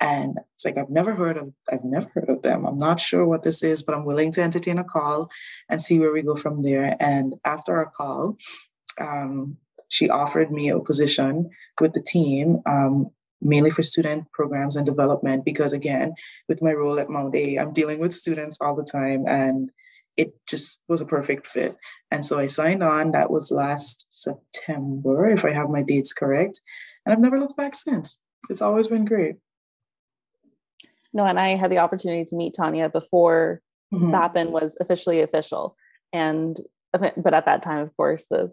And it's like I've never heard of I've never heard of them. I'm not sure what this is, but I'm willing to entertain a call and see where we go from there. And after our call, um, she offered me a position with the team. Um, mainly for student programs and development because again with my role at mount a i'm dealing with students all the time and it just was a perfect fit. And so I signed on. That was last September, if I have my dates correct. And I've never looked back since. It's always been great. No, and I had the opportunity to meet Tanya before mm-hmm. BAPN was officially official. And but at that time, of course, the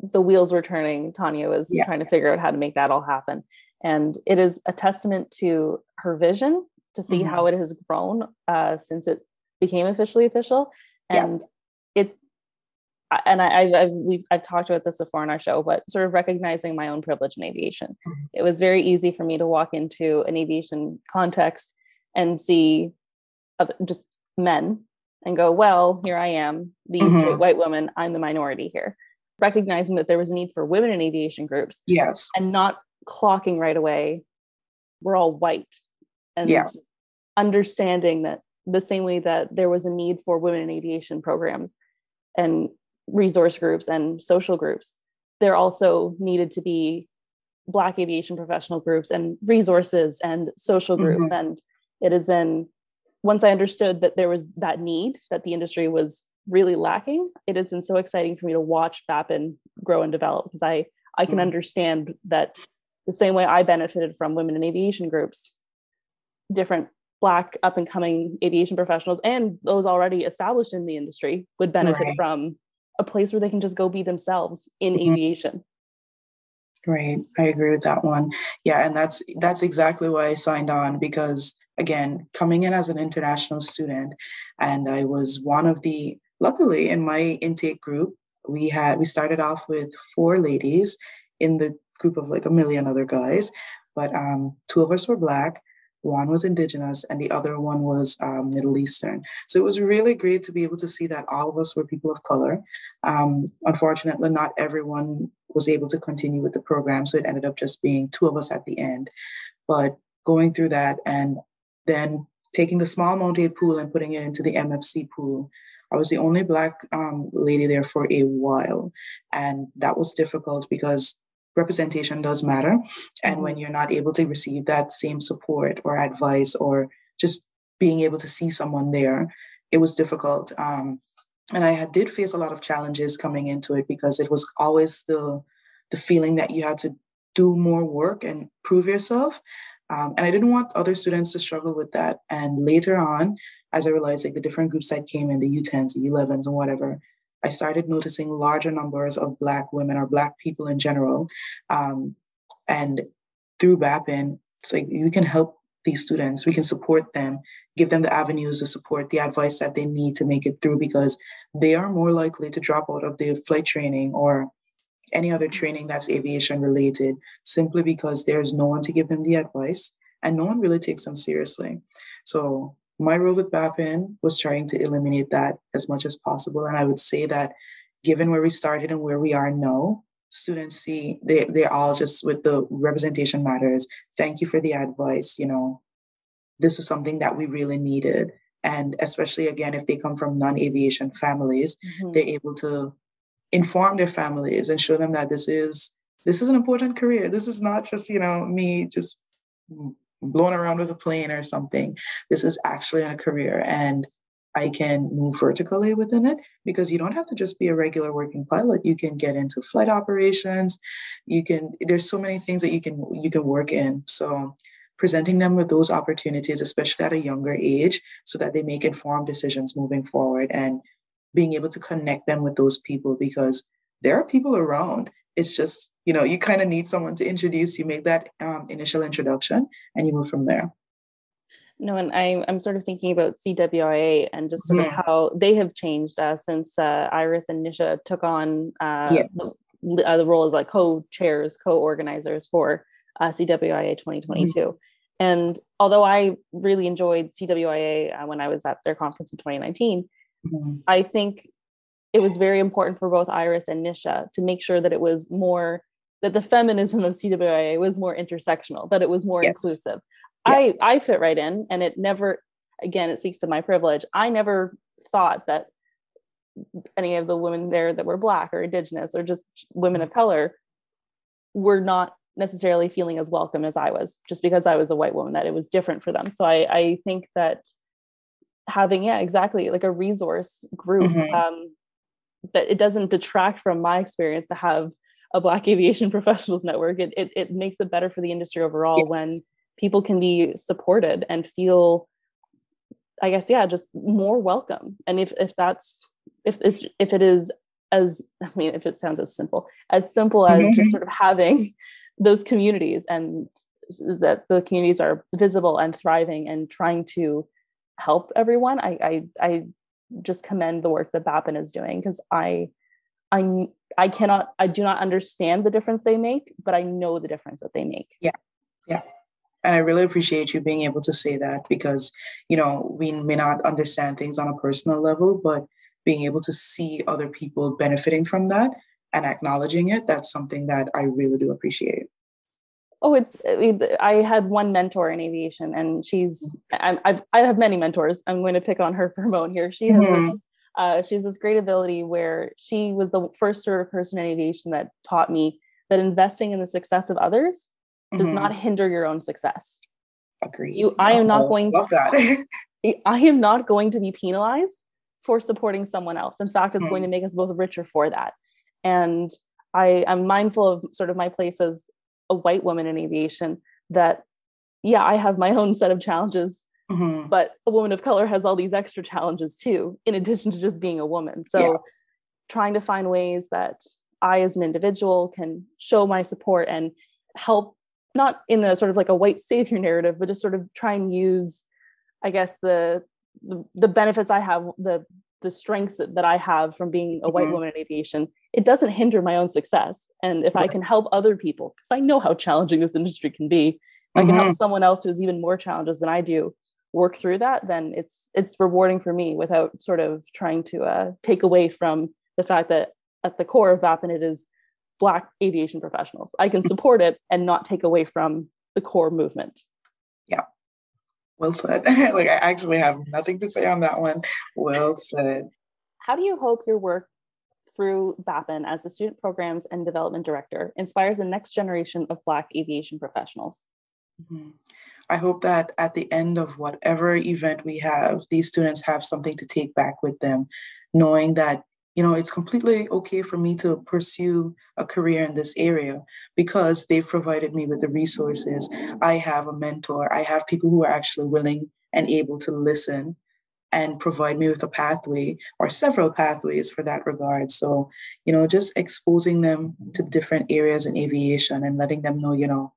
the wheels were turning. Tanya was yeah. trying to figure out how to make that all happen. And it is a testament to her vision to see mm-hmm. how it has grown uh, since it became officially official and yeah. it and I, have I've, we've, I've talked about this before on our show, but sort of recognizing my own privilege in aviation. Mm-hmm. It was very easy for me to walk into an aviation context and see other, just men and go, well, here I am, the mm-hmm. straight white woman, I'm the minority here. Recognizing that there was a need for women in aviation groups. Yes. And not clocking right away, we're all white. And yeah. understanding that the same way that there was a need for women in aviation programs and resource groups and social groups, there also needed to be Black aviation professional groups and resources and social groups. Mm-hmm. And it has been, once I understood that there was that need, that the industry was really lacking, it has been so exciting for me to watch BAPN grow and develop because I, I can mm-hmm. understand that the same way I benefited from women in aviation groups, different black up and coming aviation professionals and those already established in the industry would benefit right. from a place where they can just go be themselves in mm-hmm. aviation right i agree with that one yeah and that's that's exactly why i signed on because again coming in as an international student and i was one of the luckily in my intake group we had we started off with four ladies in the group of like a million other guys but um, two of us were black one was indigenous and the other one was um, Middle Eastern. So it was really great to be able to see that all of us were people of color. Um, unfortunately, not everyone was able to continue with the program, so it ended up just being two of us at the end. But going through that and then taking the small Mount A pool and putting it into the MFC pool, I was the only Black um, lady there for a while. And that was difficult because representation does matter. And when mm-hmm. you're not able to receive that same support or advice or just being able to see someone there, it was difficult. Um, and I had, did face a lot of challenges coming into it because it was always the the feeling that you had to do more work and prove yourself. Um, and I didn't want other students to struggle with that. And later on, as I realized like the different groups that came in, the U10s, the U11s, and whatever, I started noticing larger numbers of Black women or Black people in general. Um, and through BAPN, it's like we can help these students, we can support them, give them the avenues, the support, the advice that they need to make it through because they are more likely to drop out of the flight training or any other training that's aviation related simply because there's no one to give them the advice and no one really takes them seriously. So my role with BAPN was trying to eliminate that as much as possible. And I would say that given where we started and where we are now, students see they they all just with the representation matters. Thank you for the advice. You know, this is something that we really needed. And especially again, if they come from non-aviation families, mm-hmm. they're able to inform their families and show them that this is this is an important career. This is not just, you know, me just blown around with a plane or something. This is actually a career and I can move vertically within it because you don't have to just be a regular working pilot. You can get into flight operations. You can there's so many things that you can you can work in. So presenting them with those opportunities, especially at a younger age, so that they make informed decisions moving forward and being able to connect them with those people because there are people around. It's just, you know, you kind of need someone to introduce you, make that um, initial introduction, and you move from there. No, and I, I'm sort of thinking about CWIA and just sort yeah. of how they have changed uh, since uh, Iris and Nisha took on uh, yeah. the, uh, the role as like co-chairs, co-organizers for uh, CWIA 2022. Mm-hmm. And although I really enjoyed CWIA uh, when I was at their conference in 2019, mm-hmm. I think it was very important for both Iris and Nisha to make sure that it was more that the feminism of CWIA was more intersectional, that it was more yes. inclusive. Yeah. I I fit right in, and it never. Again, it speaks to my privilege. I never thought that any of the women there that were black or indigenous or just women of color were not necessarily feeling as welcome as I was just because I was a white woman that it was different for them. So I I think that having yeah exactly like a resource group mm-hmm. um, that it doesn't detract from my experience to have a black aviation professionals network it, it, it makes it better for the industry overall yeah. when people can be supported and feel i guess yeah just more welcome and if if that's if it's if it is as i mean if it sounds as simple as simple as mm-hmm. just sort of having those communities and that the communities are visible and thriving and trying to help everyone i i, I just commend the work that BAPN is doing because i i i cannot i do not understand the difference they make but i know the difference that they make yeah yeah and i really appreciate you being able to say that because you know we may not understand things on a personal level but being able to see other people benefiting from that and acknowledging it that's something that i really do appreciate Oh, it, it, I had one mentor in aviation, and she's I, I, I have many mentors. I'm going to pick on her for a moment here. She has mm-hmm. Uh, she has this great ability where she was the first sort of person in aviation that taught me that investing in the success of others mm-hmm. does not hinder your own success. Agree. You, I am not going love to. That. I am not going to be penalized for supporting someone else. In fact, it's mm-hmm. going to make us both richer for that. And I am mindful of sort of my place as a white woman in aviation that yeah i have my own set of challenges mm-hmm. but a woman of color has all these extra challenges too in addition to just being a woman so yeah. trying to find ways that i as an individual can show my support and help not in a sort of like a white savior narrative but just sort of try and use i guess the the, the benefits i have the the strengths that I have from being a white mm-hmm. woman in aviation, it doesn't hinder my own success. And if right. I can help other people, because I know how challenging this industry can be, mm-hmm. I can help mm-hmm. someone else who has even more challenges than I do work through that, then it's it's rewarding for me without sort of trying to uh, take away from the fact that at the core of BAPN it is Black aviation professionals. I can support it and not take away from the core movement. Yeah. Well said. like I actually have nothing to say on that one. Well said. How do you hope your work through BAPN as the Student Programs and Development Director inspires the next generation of Black aviation professionals? Mm-hmm. I hope that at the end of whatever event we have, these students have something to take back with them, knowing that you know it's completely okay for me to pursue a career in this area because they've provided me with the resources i have a mentor i have people who are actually willing and able to listen and provide me with a pathway or several pathways for that regard. So, you know, just exposing them to different areas in aviation and letting them know, you know,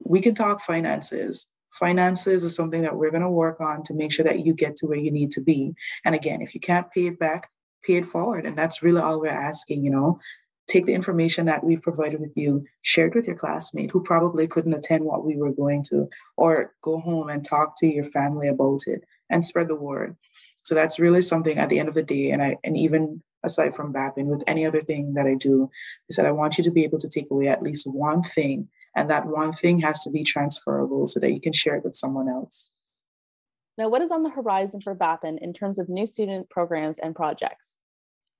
we can talk finances. Finances is something that we're going to work on to make sure that you get to where you need to be. And again, if you can't pay it back, pay it forward. And that's really all we're asking, you know. Take the information that we've provided with you, share it with your classmate who probably couldn't attend what we were going to, or go home and talk to your family about it and spread the word. So that's really something at the end of the day, and I and even aside from BAPN, with any other thing that I do, is that I want you to be able to take away at least one thing, and that one thing has to be transferable so that you can share it with someone else. Now, what is on the horizon for BAPN in terms of new student programs and projects?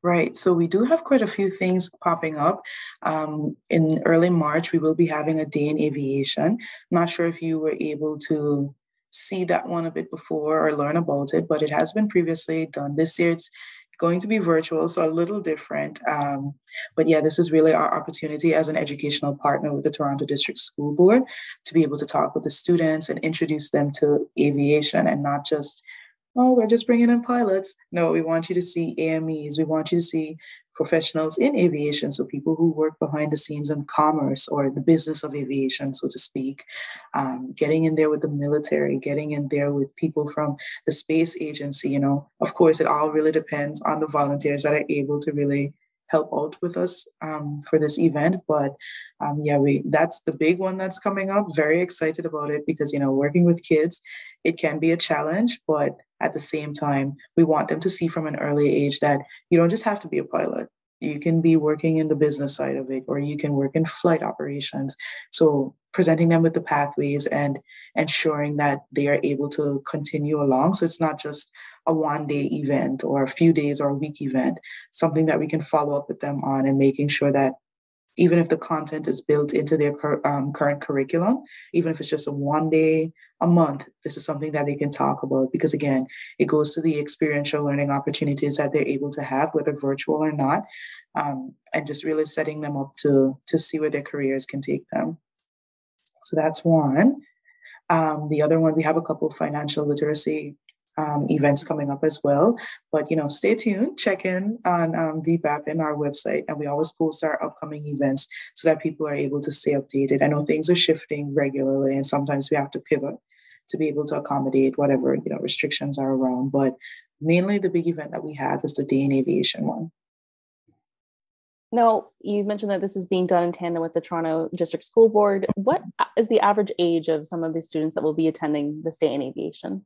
Right. So we do have quite a few things popping up. Um, in early March, we will be having a day in aviation. Not sure if you were able to see that one a bit before or learn about it, but it has been previously done. This year it's going to be virtual, so a little different. Um, but yeah, this is really our opportunity as an educational partner with the Toronto District School Board to be able to talk with the students and introduce them to aviation and not just oh, we're just bringing in pilots. No, we want you to see AMEs. We want you to see professionals in aviation, so people who work behind the scenes in commerce or the business of aviation, so to speak, um, getting in there with the military, getting in there with people from the space agency. You know, of course, it all really depends on the volunteers that are able to really help out with us um, for this event. But um, yeah, we that's the big one that's coming up. Very excited about it because you know working with kids, it can be a challenge, but at the same time, we want them to see from an early age that you don't just have to be a pilot. You can be working in the business side of it, or you can work in flight operations. So presenting them with the pathways and ensuring that they are able to continue along. So it's not just a one day event or a few days or a week event, something that we can follow up with them on and making sure that even if the content is built into their um, current curriculum, even if it's just a one day a month, this is something that they can talk about because, again, it goes to the experiential learning opportunities that they're able to have, whether virtual or not, um, and just really setting them up to, to see where their careers can take them. So that's one. Um, the other one, we have a couple of financial literacy um, events coming up as well. But you know, stay tuned. Check in on um, BAPN our website, and we always post our upcoming events so that people are able to stay updated. I know things are shifting regularly, and sometimes we have to pivot to be able to accommodate whatever you know restrictions are around. But mainly, the big event that we have is the Day in Aviation one. Now, you mentioned that this is being done in tandem with the Toronto District School Board. What is the average age of some of the students that will be attending this day in aviation?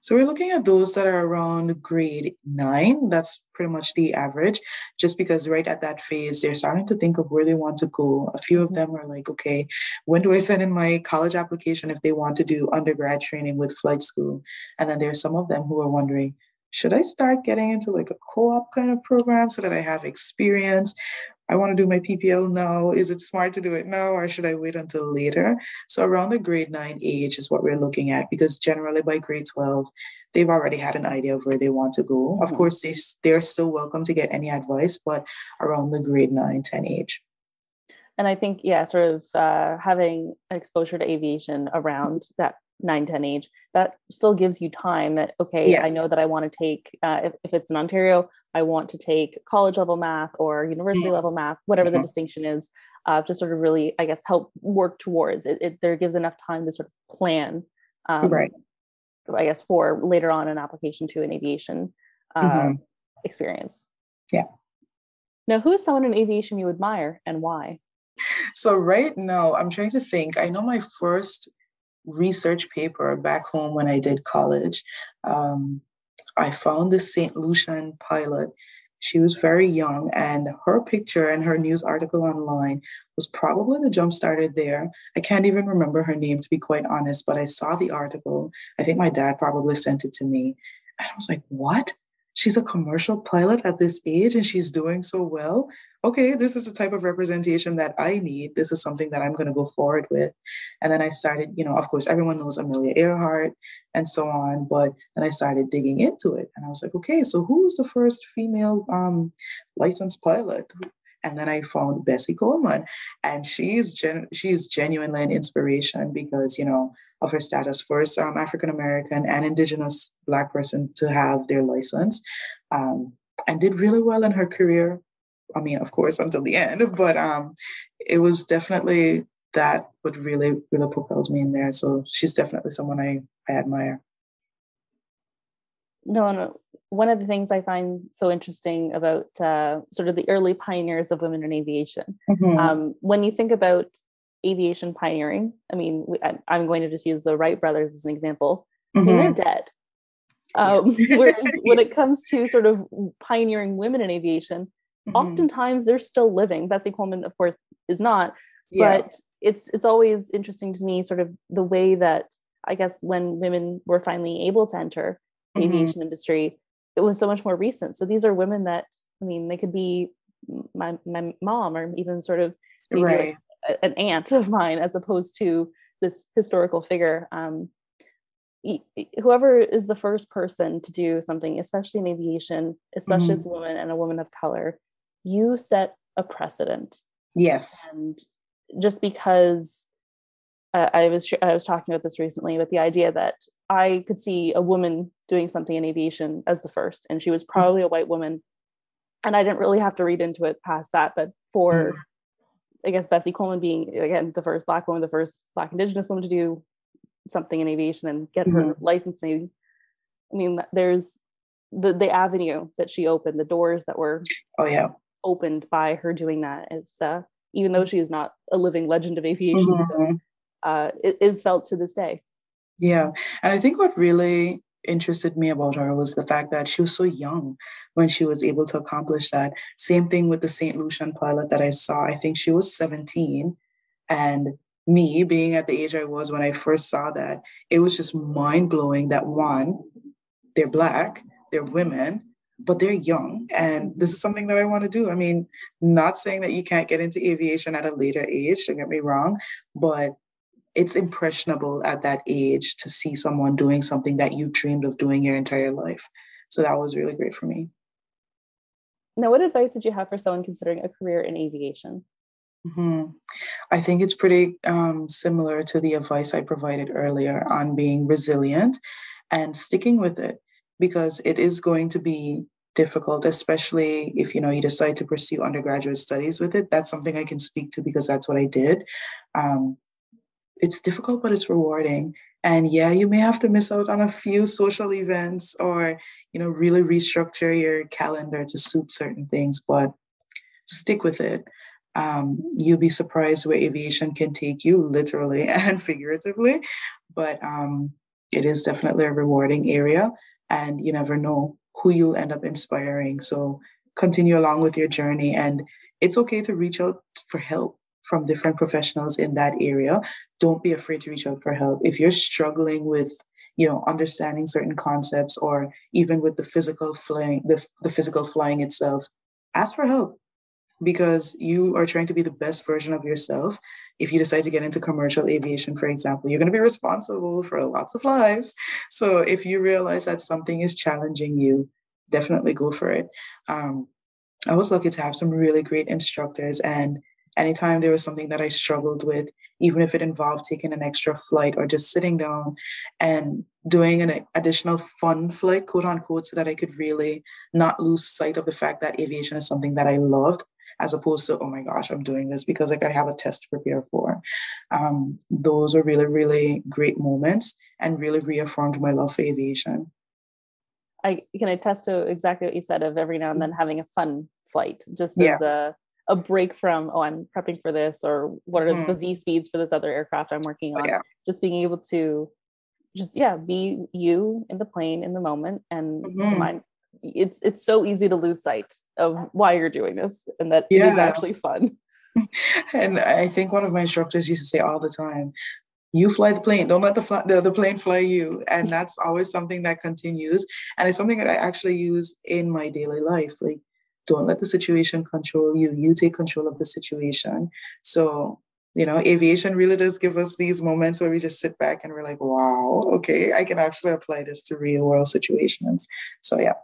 So we're looking at those that are around grade nine. That's pretty much the average, just because right at that phase, they're starting to think of where they want to go. A few of mm-hmm. them are like, okay, when do I send in my college application if they want to do undergrad training with flight school? And then there's some of them who are wondering, should I start getting into like a co op kind of program so that I have experience? I want to do my PPL now. Is it smart to do it now or should I wait until later? So, around the grade nine age is what we're looking at because generally by grade 12, they've already had an idea of where they want to go. Mm-hmm. Of course, they, they're still welcome to get any advice, but around the grade nine, 10 age. And I think, yeah, sort of uh, having exposure to aviation around that 9 10 age that still gives you time that okay yes. i know that i want to take uh, if, if it's in ontario i want to take college level math or university mm-hmm. level math whatever mm-hmm. the distinction is uh, to sort of really i guess help work towards it, it there gives enough time to sort of plan um, right i guess for later on an application to an aviation uh, mm-hmm. experience yeah now who is someone in aviation you admire and why so right now i'm trying to think i know my first research paper back home when I did college. Um, I found this St. Lucian pilot. She was very young, and her picture and her news article online was probably the jump started there. I can't even remember her name to be quite honest, but I saw the article. I think my dad probably sent it to me. And I was like, what? She's a commercial pilot at this age and she's doing so well. Okay, this is the type of representation that I need. This is something that I'm going to go forward with. And then I started, you know, of course, everyone knows Amelia Earhart and so on, but then I started digging into it. And I was like, okay, so who's the first female um, licensed pilot? And then I found Bessie Coleman, and she's gen- she's genuinely an inspiration because you know of her status, first um, African American and Indigenous Black person to have their license, um, and did really well in her career. I mean, of course, until the end, but um, it was definitely that what really really propelled me in there. So she's definitely someone I I admire. No, no. One of the things I find so interesting about uh, sort of the early pioneers of women in aviation, mm-hmm. um, when you think about aviation pioneering, I mean, we, I, am going to just use the Wright brothers as an example. Mm-hmm. I mean, they're mm-hmm. dead. Um, whereas when it comes to sort of pioneering women in aviation, mm-hmm. oftentimes they're still living. Bessie Coleman, of course, is not, yeah. but it's it's always interesting to me, sort of the way that I guess when women were finally able to enter the mm-hmm. aviation industry, it was so much more recent. So these are women that I mean, they could be my my mom or even sort of right. like an aunt of mine, as opposed to this historical figure. Um, whoever is the first person to do something, especially in aviation, especially mm-hmm. as a woman and a woman of color, you set a precedent. Yes. And just because uh, I was I was talking about this recently, but the idea that I could see a woman doing something in aviation as the first, and she was mm. probably a white woman, and I didn't really have to read into it past that. But for mm. I guess Bessie Coleman being again the first black woman, the first black indigenous woman to do something in aviation and get mm-hmm. her licensing. I mean, there's the the avenue that she opened, the doors that were oh yeah opened by her doing that is uh, even though she is not a living legend of aviation, mm-hmm. still, uh, it is felt to this day. Yeah, and I think what really interested me about her was the fact that she was so young when she was able to accomplish that. Same thing with the St. Lucian pilot that I saw. I think she was 17 and me being at the age I was when I first saw that, it was just mind blowing that one, they're black, they're women, but they're young. And this is something that I want to do. I mean, not saying that you can't get into aviation at a later age, don't get me wrong, but it's impressionable at that age to see someone doing something that you dreamed of doing your entire life. So that was really great for me. Now, what advice did you have for someone considering a career in aviation? Mm-hmm. I think it's pretty um, similar to the advice I provided earlier on being resilient and sticking with it because it is going to be difficult especially if you know you decide to pursue undergraduate studies with it. That's something i can speak to because that's what i did. Um, it's difficult but it's rewarding. And yeah you may have to miss out on a few social events or you know really restructure your calendar to suit certain things but stick with it. Um, you'll be surprised where aviation can take you literally and figuratively. But um, it is definitely a rewarding area, and you never know who you'll end up inspiring. So continue along with your journey, and it's okay to reach out for help from different professionals in that area. Don't be afraid to reach out for help. If you're struggling with you know understanding certain concepts or even with the physical flying the, the physical flying itself ask for help because you are trying to be the best version of yourself. If you decide to get into commercial aviation, for example, you're going to be responsible for lots of lives. So if you realize that something is challenging you, definitely go for it. Um, I was lucky to have some really great instructors, and anytime there was something that I struggled with, even if it involved taking an extra flight or just sitting down and doing an additional fun flight, quote unquote, so that I could really not lose sight of the fact that aviation is something that I loved as opposed to, oh my gosh, I'm doing this because like I have a test to prepare for. Um, those are really, really great moments and really reaffirmed my love for aviation. I can attest to exactly what you said of every now and then having a fun flight, just yeah. as a a break from oh i'm prepping for this or what are mm. the v speeds for this other aircraft i'm working on yeah. just being able to just yeah be you in the plane in the moment and mm-hmm. mind it's it's so easy to lose sight of why you're doing this and that yeah. it is actually fun. and I think one of my instructors used to say all the time, you fly the plane don't let the, fly, the, the plane fly you and that's always something that continues and it's something that i actually use in my daily life like don't let the situation control you. You take control of the situation. So, you know, aviation really does give us these moments where we just sit back and we're like, wow, okay, I can actually apply this to real world situations. So, yeah.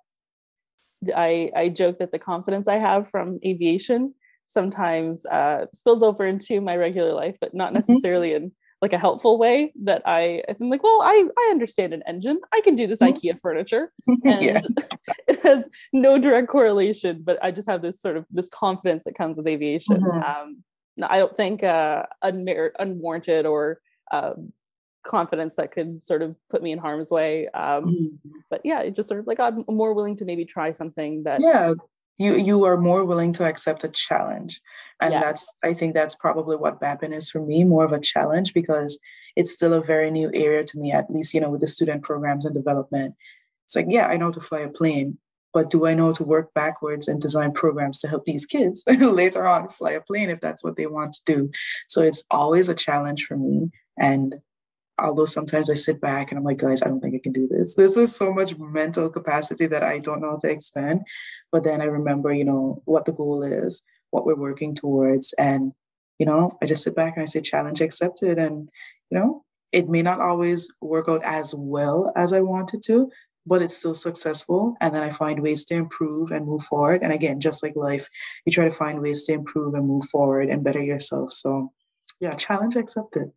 I, I joke that the confidence I have from aviation sometimes uh, spills over into my regular life, but not mm-hmm. necessarily mm-hmm. in like a helpful way that I I'm like, well, I I understand an engine. I can do this mm-hmm. IKEA furniture. And yeah. it has no direct correlation, but I just have this sort of this confidence that comes with aviation. Mm-hmm. Um, I don't think uh, unmer- unwarranted or um, confidence that could sort of put me in harm's way. Um, mm-hmm. But yeah, it just sort of like I'm more willing to maybe try something that yeah you you are more willing to accept a challenge and yeah. that's i think that's probably what BAPN is for me more of a challenge because it's still a very new area to me at least you know with the student programs and development it's like yeah i know to fly a plane but do i know to work backwards and design programs to help these kids later on fly a plane if that's what they want to do so it's always a challenge for me and although sometimes I sit back and I'm like, guys, I don't think I can do this. This is so much mental capacity that I don't know how to expand. But then I remember, you know, what the goal is, what we're working towards. And, you know, I just sit back and I say, challenge accepted. And, you know, it may not always work out as well as I wanted to, but it's still successful. And then I find ways to improve and move forward. And again, just like life, you try to find ways to improve and move forward and better yourself. So, yeah, challenge accepted.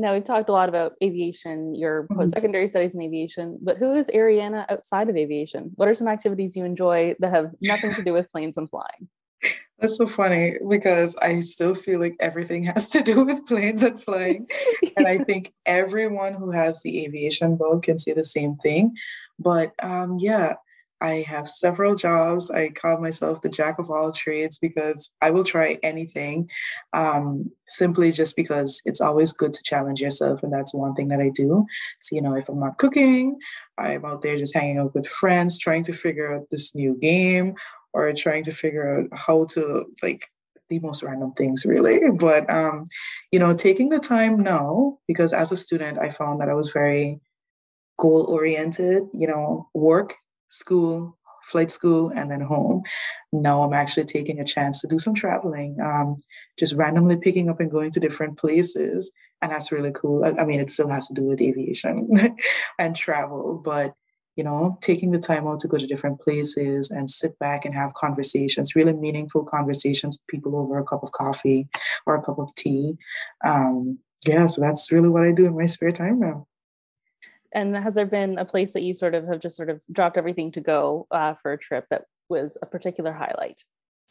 Now we've talked a lot about aviation, your mm-hmm. post-secondary studies in aviation, but who is Ariana outside of aviation? What are some activities you enjoy that have nothing to do with planes and flying? That's so funny because I still feel like everything has to do with planes and flying. and I think everyone who has the aviation bug can say the same thing. But um, yeah, I have several jobs. I call myself the jack of all trades because I will try anything um, simply just because it's always good to challenge yourself. And that's one thing that I do. So, you know, if I'm not cooking, I'm out there just hanging out with friends, trying to figure out this new game or trying to figure out how to like the most random things really but um you know taking the time now because as a student i found that i was very goal oriented you know work school, flight school, and then home. Now I'm actually taking a chance to do some traveling, um, just randomly picking up and going to different places. And that's really cool. I, I mean, it still has to do with aviation and travel, but you know, taking the time out to go to different places and sit back and have conversations, really meaningful conversations with people over a cup of coffee or a cup of tea. Um, yeah, so that's really what I do in my spare time now and has there been a place that you sort of have just sort of dropped everything to go uh, for a trip that was a particular highlight?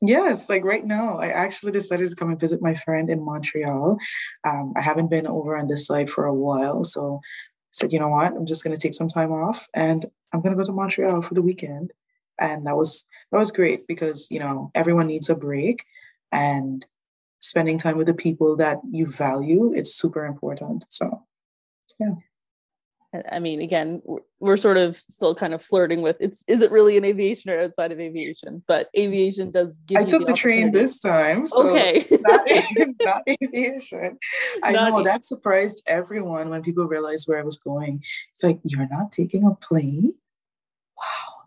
Yes, like right now, I actually decided to come and visit my friend in Montreal. Um, I haven't been over on this side for a while, so I said, you know what, I'm just going to take some time off, and I'm going to go to Montreal for the weekend. And that was that was great because you know everyone needs a break, and spending time with the people that you value it's super important. So, yeah. I mean, again, we're sort of still kind of flirting with it's is it really an aviation or outside of aviation? But aviation does give. I took the, the train this time. So okay, not, not, aviation. I not know that surprised everyone when people realized where I was going. It's like you're not taking a plane.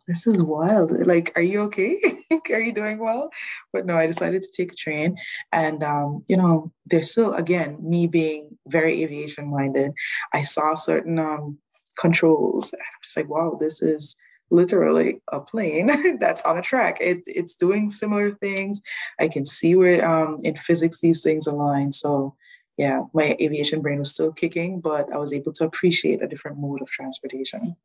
This is wild. Like, are you okay? are you doing well? But no, I decided to take a train. And, um, you know, there's still, again, me being very aviation minded, I saw certain um, controls. I'm just like, wow, this is literally a plane that's on a track. It, it's doing similar things. I can see where um, in physics these things align. So, yeah, my aviation brain was still kicking, but I was able to appreciate a different mode of transportation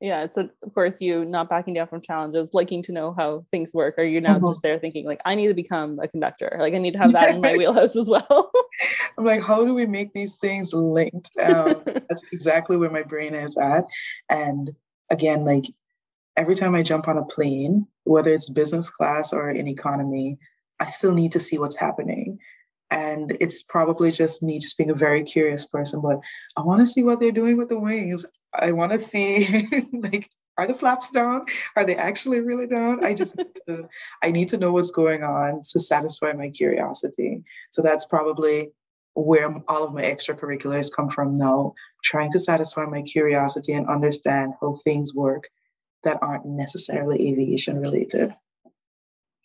yeah so of course you not backing down from challenges liking to know how things work are you now uh-huh. just there thinking like i need to become a conductor like i need to have that in my wheelhouse as well. I'm like how do we make these things linked? Um, that's exactly where my brain is at and again like every time i jump on a plane whether it's business class or in economy i still need to see what's happening and it's probably just me just being a very curious person but i want to see what they're doing with the wings i want to see like are the flaps down are they actually really down i just need to, i need to know what's going on to satisfy my curiosity so that's probably where all of my extracurriculars come from now trying to satisfy my curiosity and understand how things work that aren't necessarily aviation related.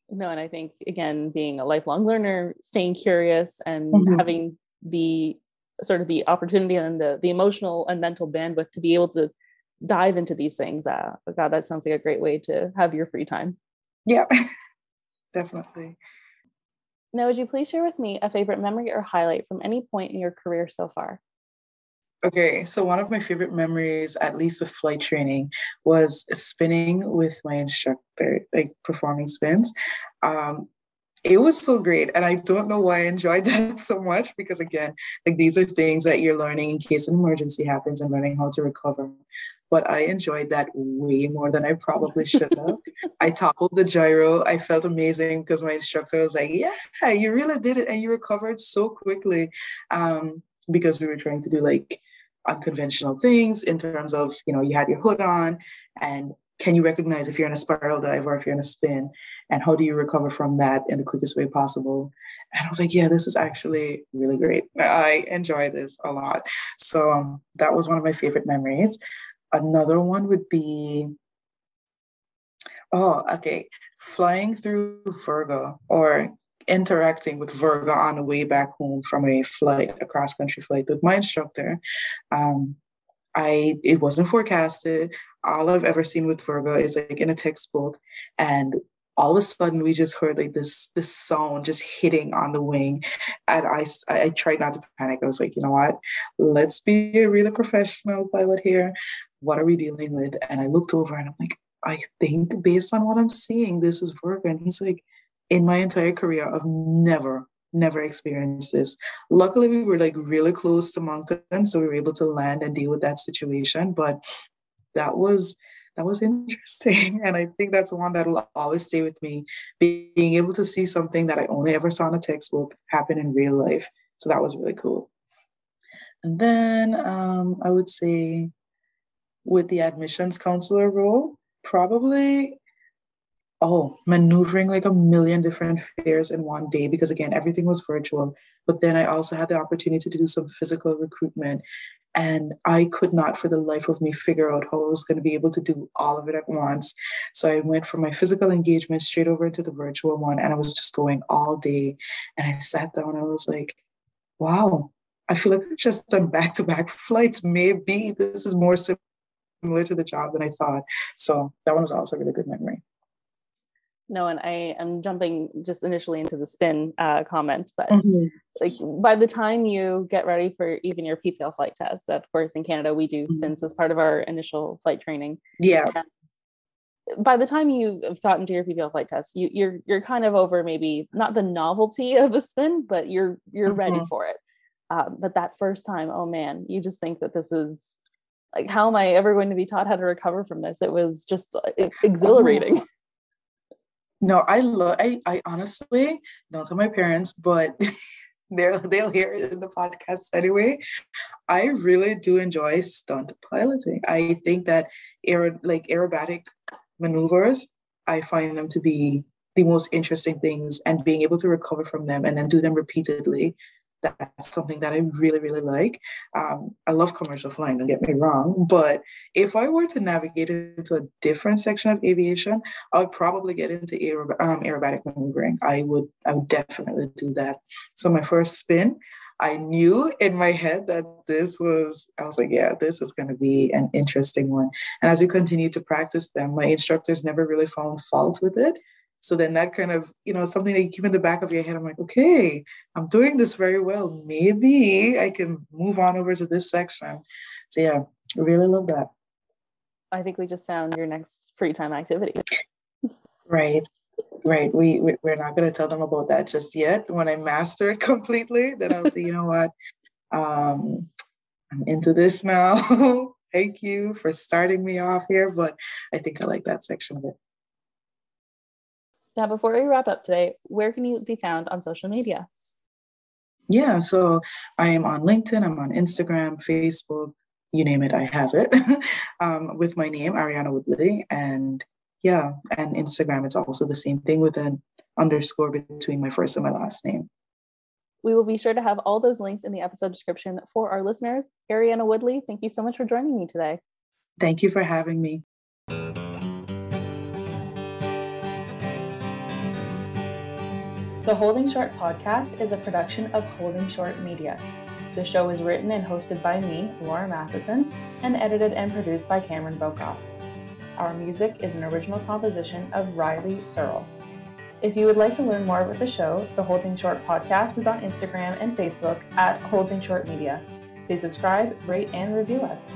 No, and I think again, being a lifelong learner, staying curious and mm-hmm. having the sort of the opportunity and the the emotional and mental bandwidth to be able to dive into these things. Uh, God, that sounds like a great way to have your free time. Yeah, definitely. Now, would you please share with me a favorite memory or highlight from any point in your career so far? Okay, so one of my favorite memories, at least with flight training, was spinning with my instructor, like performing spins. Um, it was so great and i don't know why i enjoyed that so much because again like these are things that you're learning in case an emergency happens and learning how to recover. But i enjoyed that way more than i probably should have. I toppled the gyro. I felt amazing because my instructor was like yeah you really did it and you recovered so quickly. Um, because we were trying to do like unconventional things in terms of you know you had your hood on and can you recognize if you're in a spiral dive or if you're in a spin and how do you recover from that in the quickest way possible? And i was like yeah this is actually really great. I enjoy this a lot. So um, that was one of my favorite memories. Another one would be oh okay flying through virga or interacting with virga on the way back home from a flight a cross country flight with my instructor. Um, I it wasn't forecasted. All I've ever seen with Virga is like in a textbook, and all of a sudden we just heard like this this sound just hitting on the wing, and I I tried not to panic. I was like, you know what, let's be a really professional pilot here. What are we dealing with? And I looked over and I'm like, I think based on what I'm seeing, this is virga. And he's like, in my entire career, I've never never experienced this. Luckily, we were like really close to Moncton, so we were able to land and deal with that situation. But that was that was interesting. And I think that's one that will always stay with me, being able to see something that I only ever saw in a textbook happen in real life. So that was really cool. And then um, I would say with the admissions counselor role, probably oh, maneuvering like a million different fairs in one day because again, everything was virtual. But then I also had the opportunity to do some physical recruitment. And I could not for the life of me figure out how I was going to be able to do all of it at once. So I went from my physical engagement straight over into the virtual one. And I was just going all day. And I sat down and I was like, wow, I feel like I've just done back to back flights. Maybe this is more similar to the job than I thought. So that one was also a really good memory no, and I am jumping just initially into the spin uh, comment, but mm-hmm. like by the time you get ready for even your PPL flight test, of course, in Canada we do mm-hmm. spins as part of our initial flight training. Yeah. And by the time you have gotten to your PPL flight test, you, you're you're kind of over maybe not the novelty of a spin, but you're you're mm-hmm. ready for it. Um, but that first time, oh man, you just think that this is like, how am I ever going to be taught how to recover from this? It was just uh, exhilarating. No, I love. I, I honestly don't tell my parents, but they'll they'll hear it in the podcast anyway. I really do enjoy stunt piloting. I think that aer like aerobatic maneuvers, I find them to be the most interesting things, and being able to recover from them and then do them repeatedly that's something that I really, really like. Um, I love commercial flying, don't get me wrong, but if I were to navigate into a different section of aviation, I would probably get into aer- um, aerobatic maneuvering. I would, I would definitely do that. So my first spin, I knew in my head that this was, I was like, yeah, this is going to be an interesting one. And as we continued to practice them, my instructors never really found fault with it. So then that kind of, you know, something that you keep in the back of your head. I'm like, okay, I'm doing this very well. Maybe I can move on over to this section. So yeah, I really love that. I think we just found your next free time activity. right. Right. We, we we're not going to tell them about that just yet. When I master it completely, then I'll say, you know what? Um, I'm into this now. Thank you for starting me off here, but I think I like that section of it. Now, before we wrap up today, where can you be found on social media? Yeah, so I am on LinkedIn, I'm on Instagram, Facebook, you name it, I have it, um, with my name, Ariana Woodley. And yeah, and Instagram, it's also the same thing with an underscore between my first and my last name. We will be sure to have all those links in the episode description for our listeners. Ariana Woodley, thank you so much for joining me today. Thank you for having me. The Holding Short podcast is a production of Holding Short Media. The show is written and hosted by me, Laura Matheson, and edited and produced by Cameron Bokoff. Our music is an original composition of Riley Searle. If you would like to learn more about the show, the Holding Short podcast is on Instagram and Facebook at Holding Short Media. Please subscribe, rate, and review us.